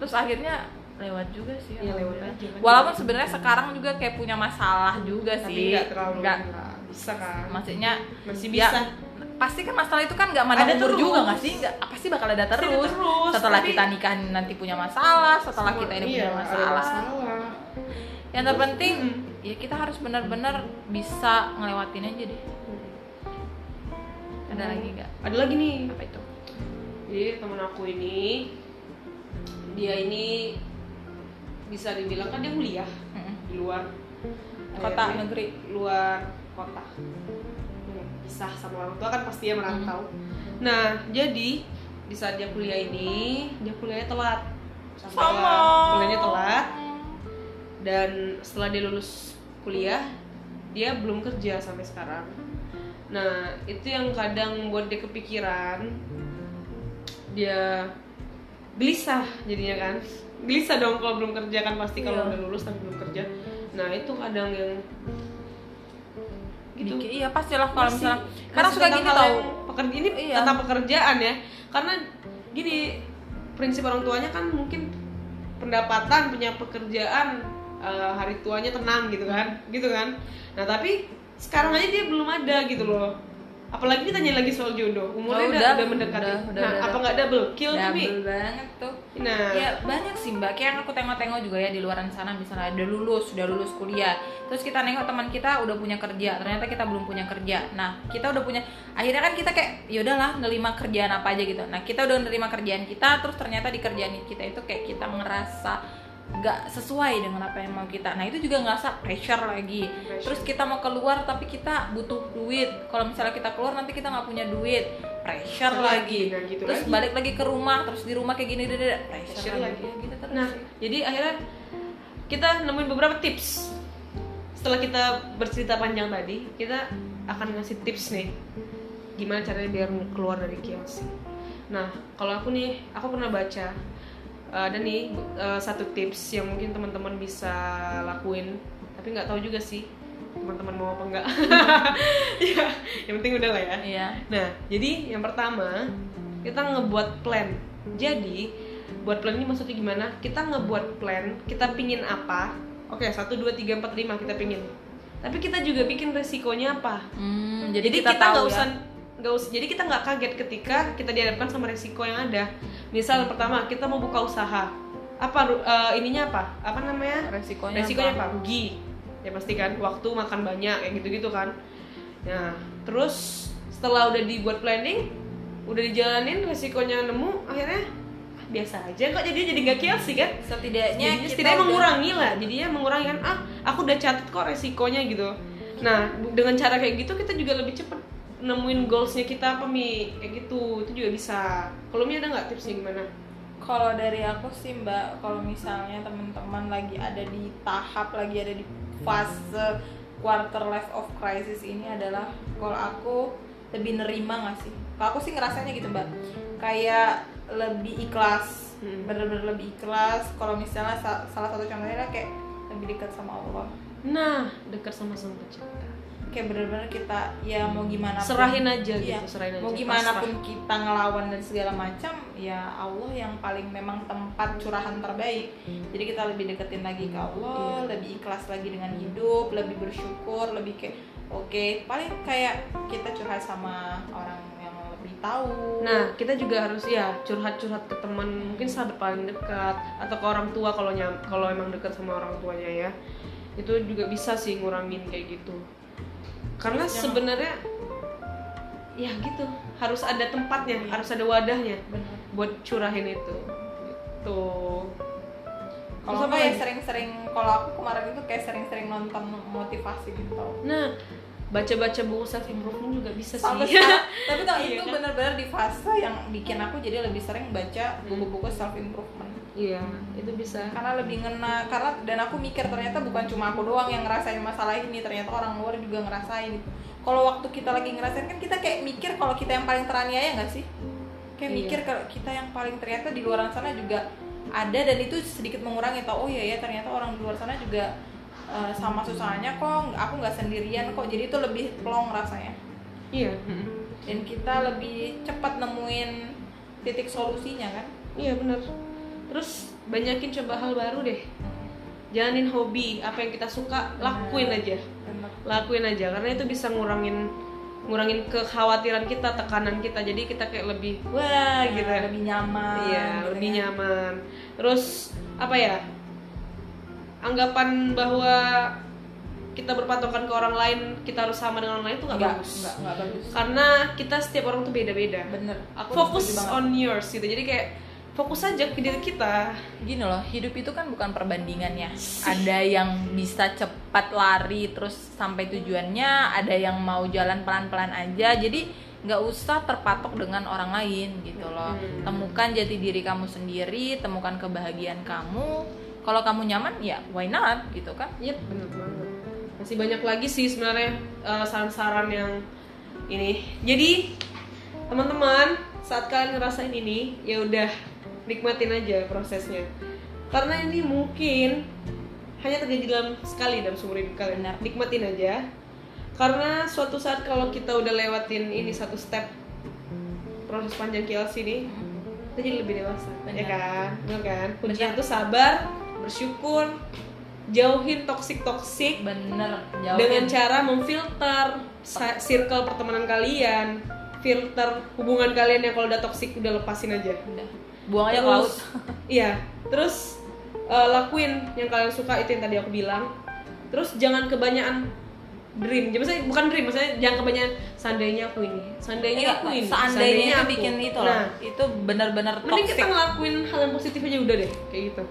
Speaker 2: Terus akhirnya lewat juga sih
Speaker 1: Iya, lewat aja.
Speaker 2: Walaupun sebenarnya sekarang juga kayak punya masalah juga
Speaker 1: tapi
Speaker 2: sih.
Speaker 1: nggak terlalu
Speaker 2: Nggak.
Speaker 1: nggak bisa kan?
Speaker 2: Maksudnya
Speaker 1: masih
Speaker 2: ya,
Speaker 1: bisa.
Speaker 2: pasti kan masalah itu kan nggak mandang
Speaker 1: Ada
Speaker 2: umur
Speaker 1: terus.
Speaker 2: juga nggak sih? Nggak pasti bakal ada
Speaker 1: Pasti ada
Speaker 2: terus,
Speaker 1: terus,
Speaker 2: setelah
Speaker 1: tapi-
Speaker 2: kita nikah nanti punya masalah setelah kita ini
Speaker 1: iya,
Speaker 2: punya masalah.
Speaker 1: masalah.
Speaker 2: Yang terpenting
Speaker 1: Hmm.
Speaker 2: ya kita harus benar-benar bisa ngelewatin aja deh. Ada
Speaker 1: Hmm.
Speaker 2: lagi nggak?
Speaker 1: Ada lagi nih.
Speaker 2: Apa itu?
Speaker 1: Jadi teman aku ini dia ini bisa dibilang kan dia kuliah
Speaker 2: Mm-mm.
Speaker 1: di luar
Speaker 2: Kota,
Speaker 1: Akhirnya
Speaker 2: negeri?
Speaker 1: luar kota. Hmm, pisah sama orang tua kan pasti dia merantau.
Speaker 2: Hmm.
Speaker 1: nah jadi di saat dia kuliah ini dia kuliahnya telat. Sampai
Speaker 2: sama.
Speaker 1: kuliahnya telat. Dan setelah dia lulus kuliah dia belum kerja sampai sekarang. Nah itu yang kadang buat dia kepikiran. Dia gelisah jadinya kan gelisah dong kalau belum kerja kan pasti kalau
Speaker 2: Iya.
Speaker 1: udah lulus tapi belum kerja. Nah itu kadang yang gitu.
Speaker 2: Dikit- iya pastilah kalau
Speaker 1: Masih-
Speaker 2: misalnya karena suka gini tau.
Speaker 1: yang peker- ini
Speaker 2: Iya.
Speaker 1: tentang pekerjaan ya. Karena gini prinsip orang tuanya kan mungkin pendapatan punya pekerjaan eh, hari tuanya tenang gitu kan gitu kan. Nah tapi sekarang aja dia belum ada gitu loh apalagi ditanya lagi soal jodoh. Umurnya
Speaker 2: Oh,
Speaker 1: udah,
Speaker 2: udah,
Speaker 1: mendekati.
Speaker 2: Udah, udah,
Speaker 1: nah
Speaker 2: udah,
Speaker 1: apa nggak double? Kill tuh Mi?
Speaker 2: double banget tuh.
Speaker 1: Nah.
Speaker 2: Ya banyak sih mbak. Kayak yang aku tengok-tengok juga ya di luaran sana. Misalnya udah lulus udah lulus kuliah. Terus kita nengok teman kita udah punya kerja. Ternyata kita belum punya kerja. Nah kita udah punya akhirnya kan kita kayak yaudahlah nerima kerjaan apa aja gitu. Nah kita udah nerima kerjaan kita terus ternyata di kerjaan kita itu kayak kita ngerasa nggak sesuai dengan apa yang mau kita nah itu juga ngerasa pressure lagi
Speaker 1: Pressure.
Speaker 2: terus kita mau keluar tapi kita butuh duit kalau misalnya kita keluar nanti kita nggak punya duit pressure
Speaker 1: Lagi,
Speaker 2: lagi,
Speaker 1: gitu
Speaker 2: terus
Speaker 1: lagi.
Speaker 2: balik lagi ke rumah terus di rumah kayak gini deh pressure,
Speaker 1: Pressure
Speaker 2: lagi,
Speaker 1: lagi.
Speaker 2: Gitu terus
Speaker 1: Nah, jadi akhirnya kita nemuin beberapa tips. Setelah kita bercerita panjang tadi, kita akan ngasih tips nih. Gimana caranya biar keluar dari chaos. Nah, kalau aku nih, aku pernah baca ada nih uh, satu tips yang mungkin teman-teman bisa lakuin, tapi nggak tahu juga sih teman-teman mau apa enggak. ya, yang penting udah lah ya.
Speaker 2: iya
Speaker 1: Nah, jadi yang pertama kita ngebuat plan. Jadi buat plan ini maksudnya gimana? Kita ngebuat plan, kita pingin apa? Oke, satu dua tiga empat lima kita pingin. Tapi kita juga bikin resikonya apa?
Speaker 2: Hmm,
Speaker 1: Jadi,
Speaker 2: jadi,
Speaker 1: kita nggak
Speaker 2: ya.
Speaker 1: Nggak usah. Jadi kita nggak kaget ketika kita dihadapkan sama resiko yang ada. Misal pertama kita mau buka usaha, apa eh, ininya apa? Apa namanya?
Speaker 2: resikonya,
Speaker 1: resikonya
Speaker 2: apa?
Speaker 1: apa? Rugi. Ya pasti kan, waktu makan banyak kayak gitu-gitu kan. Nah, terus setelah udah dibuat planning, udah dijalanin resikonya nemu, akhirnya ah, biasa aja kok jadi jadi nggak sih kan?
Speaker 2: setidaknya kita
Speaker 1: setidaknya
Speaker 2: udah-
Speaker 1: mengurangi lah, jadinya mengurangi kan ah aku udah catat kok resikonya gitu. Nah, dengan cara kayak gitu kita juga lebih cepet nemuin goalsnya kita apa mi kayak gitu itu juga bisa. Kalau mi ada nggak tipsnya gimana?
Speaker 2: kalau dari aku sih mbak kalau misalnya teman-teman lagi ada di tahap lagi ada di fase quarter life of crisis ini adalah kalau aku lebih nerima nggak sih kalau aku sih ngerasanya gitu mbak kayak lebih ikhlas
Speaker 1: Hmm.
Speaker 2: bener-bener lebih ikhlas kalau misalnya sa- salah satu contohnya kayak lebih dekat sama Allah
Speaker 1: Nah, dekat sama sang pencipta.
Speaker 2: Kayak bener-bener kita ya mau gimana pun-
Speaker 1: Serahin aja
Speaker 2: Iya,
Speaker 1: gitu, serahin aja.
Speaker 2: mau gimana
Speaker 1: pasrah.
Speaker 2: pun kita ngelawan dan segala macam ya Allah yang paling memang tempat curahan terbaik jadi kita lebih deketin lagi ke Allah
Speaker 1: Iya.
Speaker 2: lebih ikhlas lagi dengan hidup lebih bersyukur lebih kayak oke paling kayak kita curhat sama orang yang lebih tahu
Speaker 1: Nah, kita juga harus ya curhat-curhat ke teman, mungkin sahabat paling dekat atau ke orang tua kalau nyam kalau emang dekat sama orang tuanya ya. Itu juga bisa sih ngurangin kayak gitu. Karena
Speaker 2: jangan-
Speaker 1: sebenarnya ya gitu, harus ada tempatnya, harus ada wadahnya
Speaker 2: bener
Speaker 1: buat curahin itu. Gitu.
Speaker 2: kalau
Speaker 1: apa
Speaker 2: ya sering-sering kalau aku kemarin itu kayak sering-sering nonton motivasi gitu
Speaker 1: Nah, baca-baca buku self improvement juga bisa
Speaker 2: sampai
Speaker 1: sih.
Speaker 2: sekarang tapi tau
Speaker 1: Iya
Speaker 2: itu
Speaker 1: kan?
Speaker 2: bener-bener di fase yang bikin aku jadi lebih sering baca buku-buku self improvement
Speaker 1: Iya, itu bisa.
Speaker 2: karena lebih ngena karena dan aku mikir ternyata bukan cuma aku doang yang ngerasain masalah ini ternyata orang luar juga ngerasain kalau waktu kita lagi ngerasain kan kita kayak mikir kalau kita yang paling teraniaya nggak sih kayak
Speaker 1: Iya.
Speaker 2: mikir kalau kita yang paling ternyata di luar sana juga ada dan itu sedikit mengurangi tau oh iya ya ternyata orang di luar sana juga eh, sama susahnya kok aku nggak sendirian kok jadi itu lebih plong rasanya
Speaker 1: Iya.
Speaker 2: dan kita lebih cepat nemuin titik solusinya kan
Speaker 1: Iya bener. Terus banyakin coba hal baru deh. Jalanin hobi, apa yang kita suka, lakuin aja. Lakuin aja karena itu bisa ngurangin ngurangin kekhawatiran kita, tekanan kita. Jadi kita kayak lebih wah gitu.
Speaker 2: Nah, lebih nyaman
Speaker 1: Iya,
Speaker 2: gitu
Speaker 1: lebih
Speaker 2: kan.
Speaker 1: nyaman. Terus apa ya? Anggapan bahwa kita berpatokan ke orang lain, kita harus sama dengan orang lain itu nggak bagus.
Speaker 2: nggak, nggak bagus
Speaker 1: Karena kita setiap orang tuh beda-beda.
Speaker 2: bener aku
Speaker 1: Fokus on yours gitu. Jadi kayak fokus aja ke diri kita.
Speaker 2: gini loh hidup itu kan bukan perbandingan ya ada yang bisa cepat lari terus sampai tujuannya ada yang mau jalan pelan-pelan aja jadi nggak usah terpatok dengan orang lain gitu loh
Speaker 1: Hmm.
Speaker 2: temukan jati diri kamu sendiri temukan kebahagiaan kamu kalau kamu nyaman ya why not gitu kan
Speaker 1: Iya bener banget. Masih banyak lagi sih sebenarnya eh, saran-saran yang ini. Jadi teman-teman saat kalian ngerasain ini ya udah nikmatin aja prosesnya. Karena ini mungkin hanya terjadi dalam sekali dalam seumur hidup kalian.
Speaker 2: Benar.
Speaker 1: Nikmatin aja. Karena suatu saat kalau kita udah lewatin ini satu step proses panjang KLC ini, kita jadi lebih dewasa, ya
Speaker 2: Benar.
Speaker 1: kan? Benar kan? Kuncinya tuh sabar, bersyukur, jauhin toxic toxic
Speaker 2: bener
Speaker 1: dengan
Speaker 2: jauhin
Speaker 1: cara memfilter circle pertemanan kalian filter hubungan kalian yang kalau udah toxic udah lepasin aja
Speaker 2: Udah. Buang aja ke laut.
Speaker 1: iya. Terus eh, lakuin yang kalian suka itu yang tadi aku bilang. Terus jangan kebanyakan dream. Jadi maksudnya bukan dream maksudnya jangan kebanyakan seandainya aku ini seandainya
Speaker 2: Enggak,
Speaker 1: aku ini
Speaker 2: seandainya itu
Speaker 1: aku.
Speaker 2: bikin itu
Speaker 1: nah,
Speaker 2: itu benar-benar
Speaker 1: mending kita ngelakuin hal yang positif aja udah deh kayak gitu.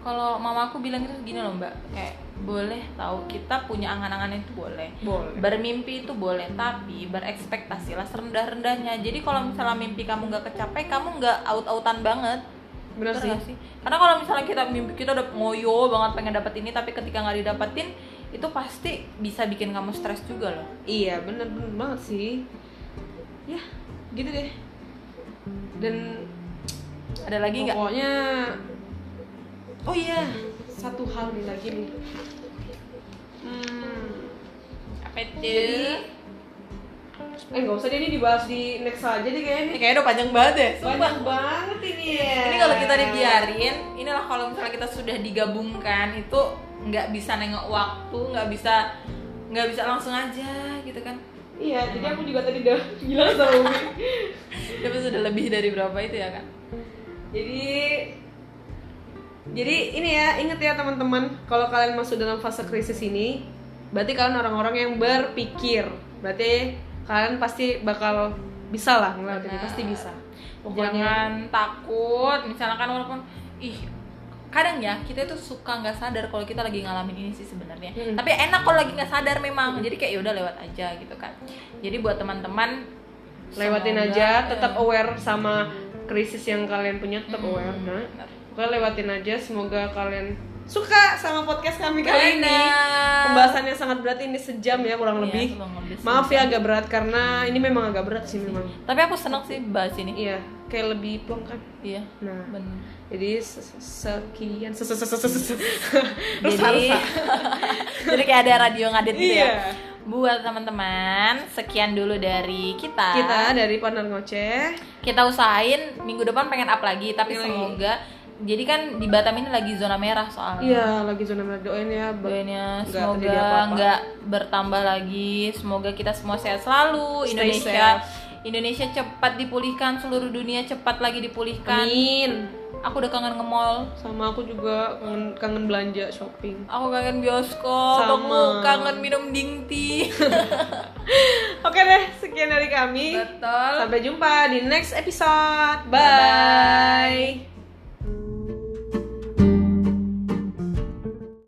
Speaker 2: Kalau mama aku bilang itu gini loh mbak. Kayak boleh tahu kita punya angan-angan itu boleh.
Speaker 1: Boleh.
Speaker 2: Bermimpi itu boleh tapi berekspektasilah serendah-rendahnya. Jadi kalau misalnya mimpi kamu nggak kecapai kamu nggak out-outan banget.
Speaker 1: Benar
Speaker 2: Bener
Speaker 1: sih.
Speaker 2: sih? Karena kalau misalnya kita mimpi kita udah ngoyo banget pengen dapet ini tapi ketika nggak didapetin itu pasti bisa bikin kamu stres juga loh.
Speaker 1: Iya bener bener banget sih. Ya gitu deh. Dan
Speaker 2: ada lagi nggak?
Speaker 1: pokoknya oh iya. satu hal nih lagi nih hmm,
Speaker 2: apa itu?
Speaker 1: Jadi- eh nggak usah deh ini dibahas di next aja deh kayaknya.
Speaker 2: Ini kayaknya udah panjang banget deh
Speaker 1: banyak banget ini ya.
Speaker 2: Ini kalau kita dibiarin inilah kalau misalnya kita sudah digabungkan itu nggak bisa nengok waktu nggak bisa nggak bisa langsung aja gitu kan?
Speaker 1: Iya jadi aku juga tadi udah bilang sama Umi.
Speaker 2: Tapi sudah lebih dari berapa itu ya kan
Speaker 1: jadi jadi ini ya inget ya teman-teman kalau kalian masuk dalam fase krisis ini berarti kalian orang-orang yang berpikir. Berarti kalian pasti bakal bisa lah
Speaker 2: Benar.
Speaker 1: pasti bisa. Pokoknya
Speaker 2: jangan takut. Misalkan walaupun ih kadang ya kita itu suka nggak sadar kalau kita lagi ngalamin ini sih sebenarnya.
Speaker 1: Hmm.
Speaker 2: tapi enak kalau lagi nggak sadar memang. Jadi kayak yaudah lewat aja gitu kan. Jadi buat teman-teman
Speaker 1: lewatin
Speaker 2: semoga-
Speaker 1: aja tetap aware sama krisis yang kalian punya tetap
Speaker 2: Hmm,
Speaker 1: aware nah pokoknya lewatin aja semoga kalian suka sama podcast kami kali ini.
Speaker 2: Benar.
Speaker 1: pembahasannya sangat berat ini sejam ya kurang
Speaker 2: Iya,
Speaker 1: lebih.
Speaker 2: lebih
Speaker 1: maaf ya agak berat karena ini memang agak berat sih memang.
Speaker 2: Tapi aku seneng sih bahas ini.
Speaker 1: Iya kayak lebih plong kan.
Speaker 2: Iya
Speaker 1: nah
Speaker 2: bener.
Speaker 1: jadi se- sekian.
Speaker 2: Jadi jadi kayak ada radio ngadet gitu
Speaker 1: Iya.
Speaker 2: ya buat teman-teman sekian dulu dari kita.
Speaker 1: Kita dari partner ngoceh.
Speaker 2: Kita usahain minggu depan pengen up lagi tapi semoga jadi kan di Batam ini lagi zona merah soalnya.
Speaker 1: Iya lagi zona merah. Doain ya
Speaker 2: Doainnya
Speaker 1: nggak
Speaker 2: semoga nggak bertambah lagi. Semoga kita semua sehat selalu.
Speaker 1: Stay
Speaker 2: Indonesia
Speaker 1: safe.
Speaker 2: Indonesia cepat dipulihkan seluruh dunia cepat lagi dipulihkan.
Speaker 1: Amin.
Speaker 2: Aku udah kangen nge-mall.
Speaker 1: Sama aku juga kangen kangen belanja shopping.
Speaker 2: Aku kangen bioskop
Speaker 1: Sama.
Speaker 2: aku kangen minum ding tea.
Speaker 1: Oke deh sekian dari kami.
Speaker 2: Betul.
Speaker 1: Sampai jumpa di next episode.
Speaker 2: Bye-bye.
Speaker 1: bye.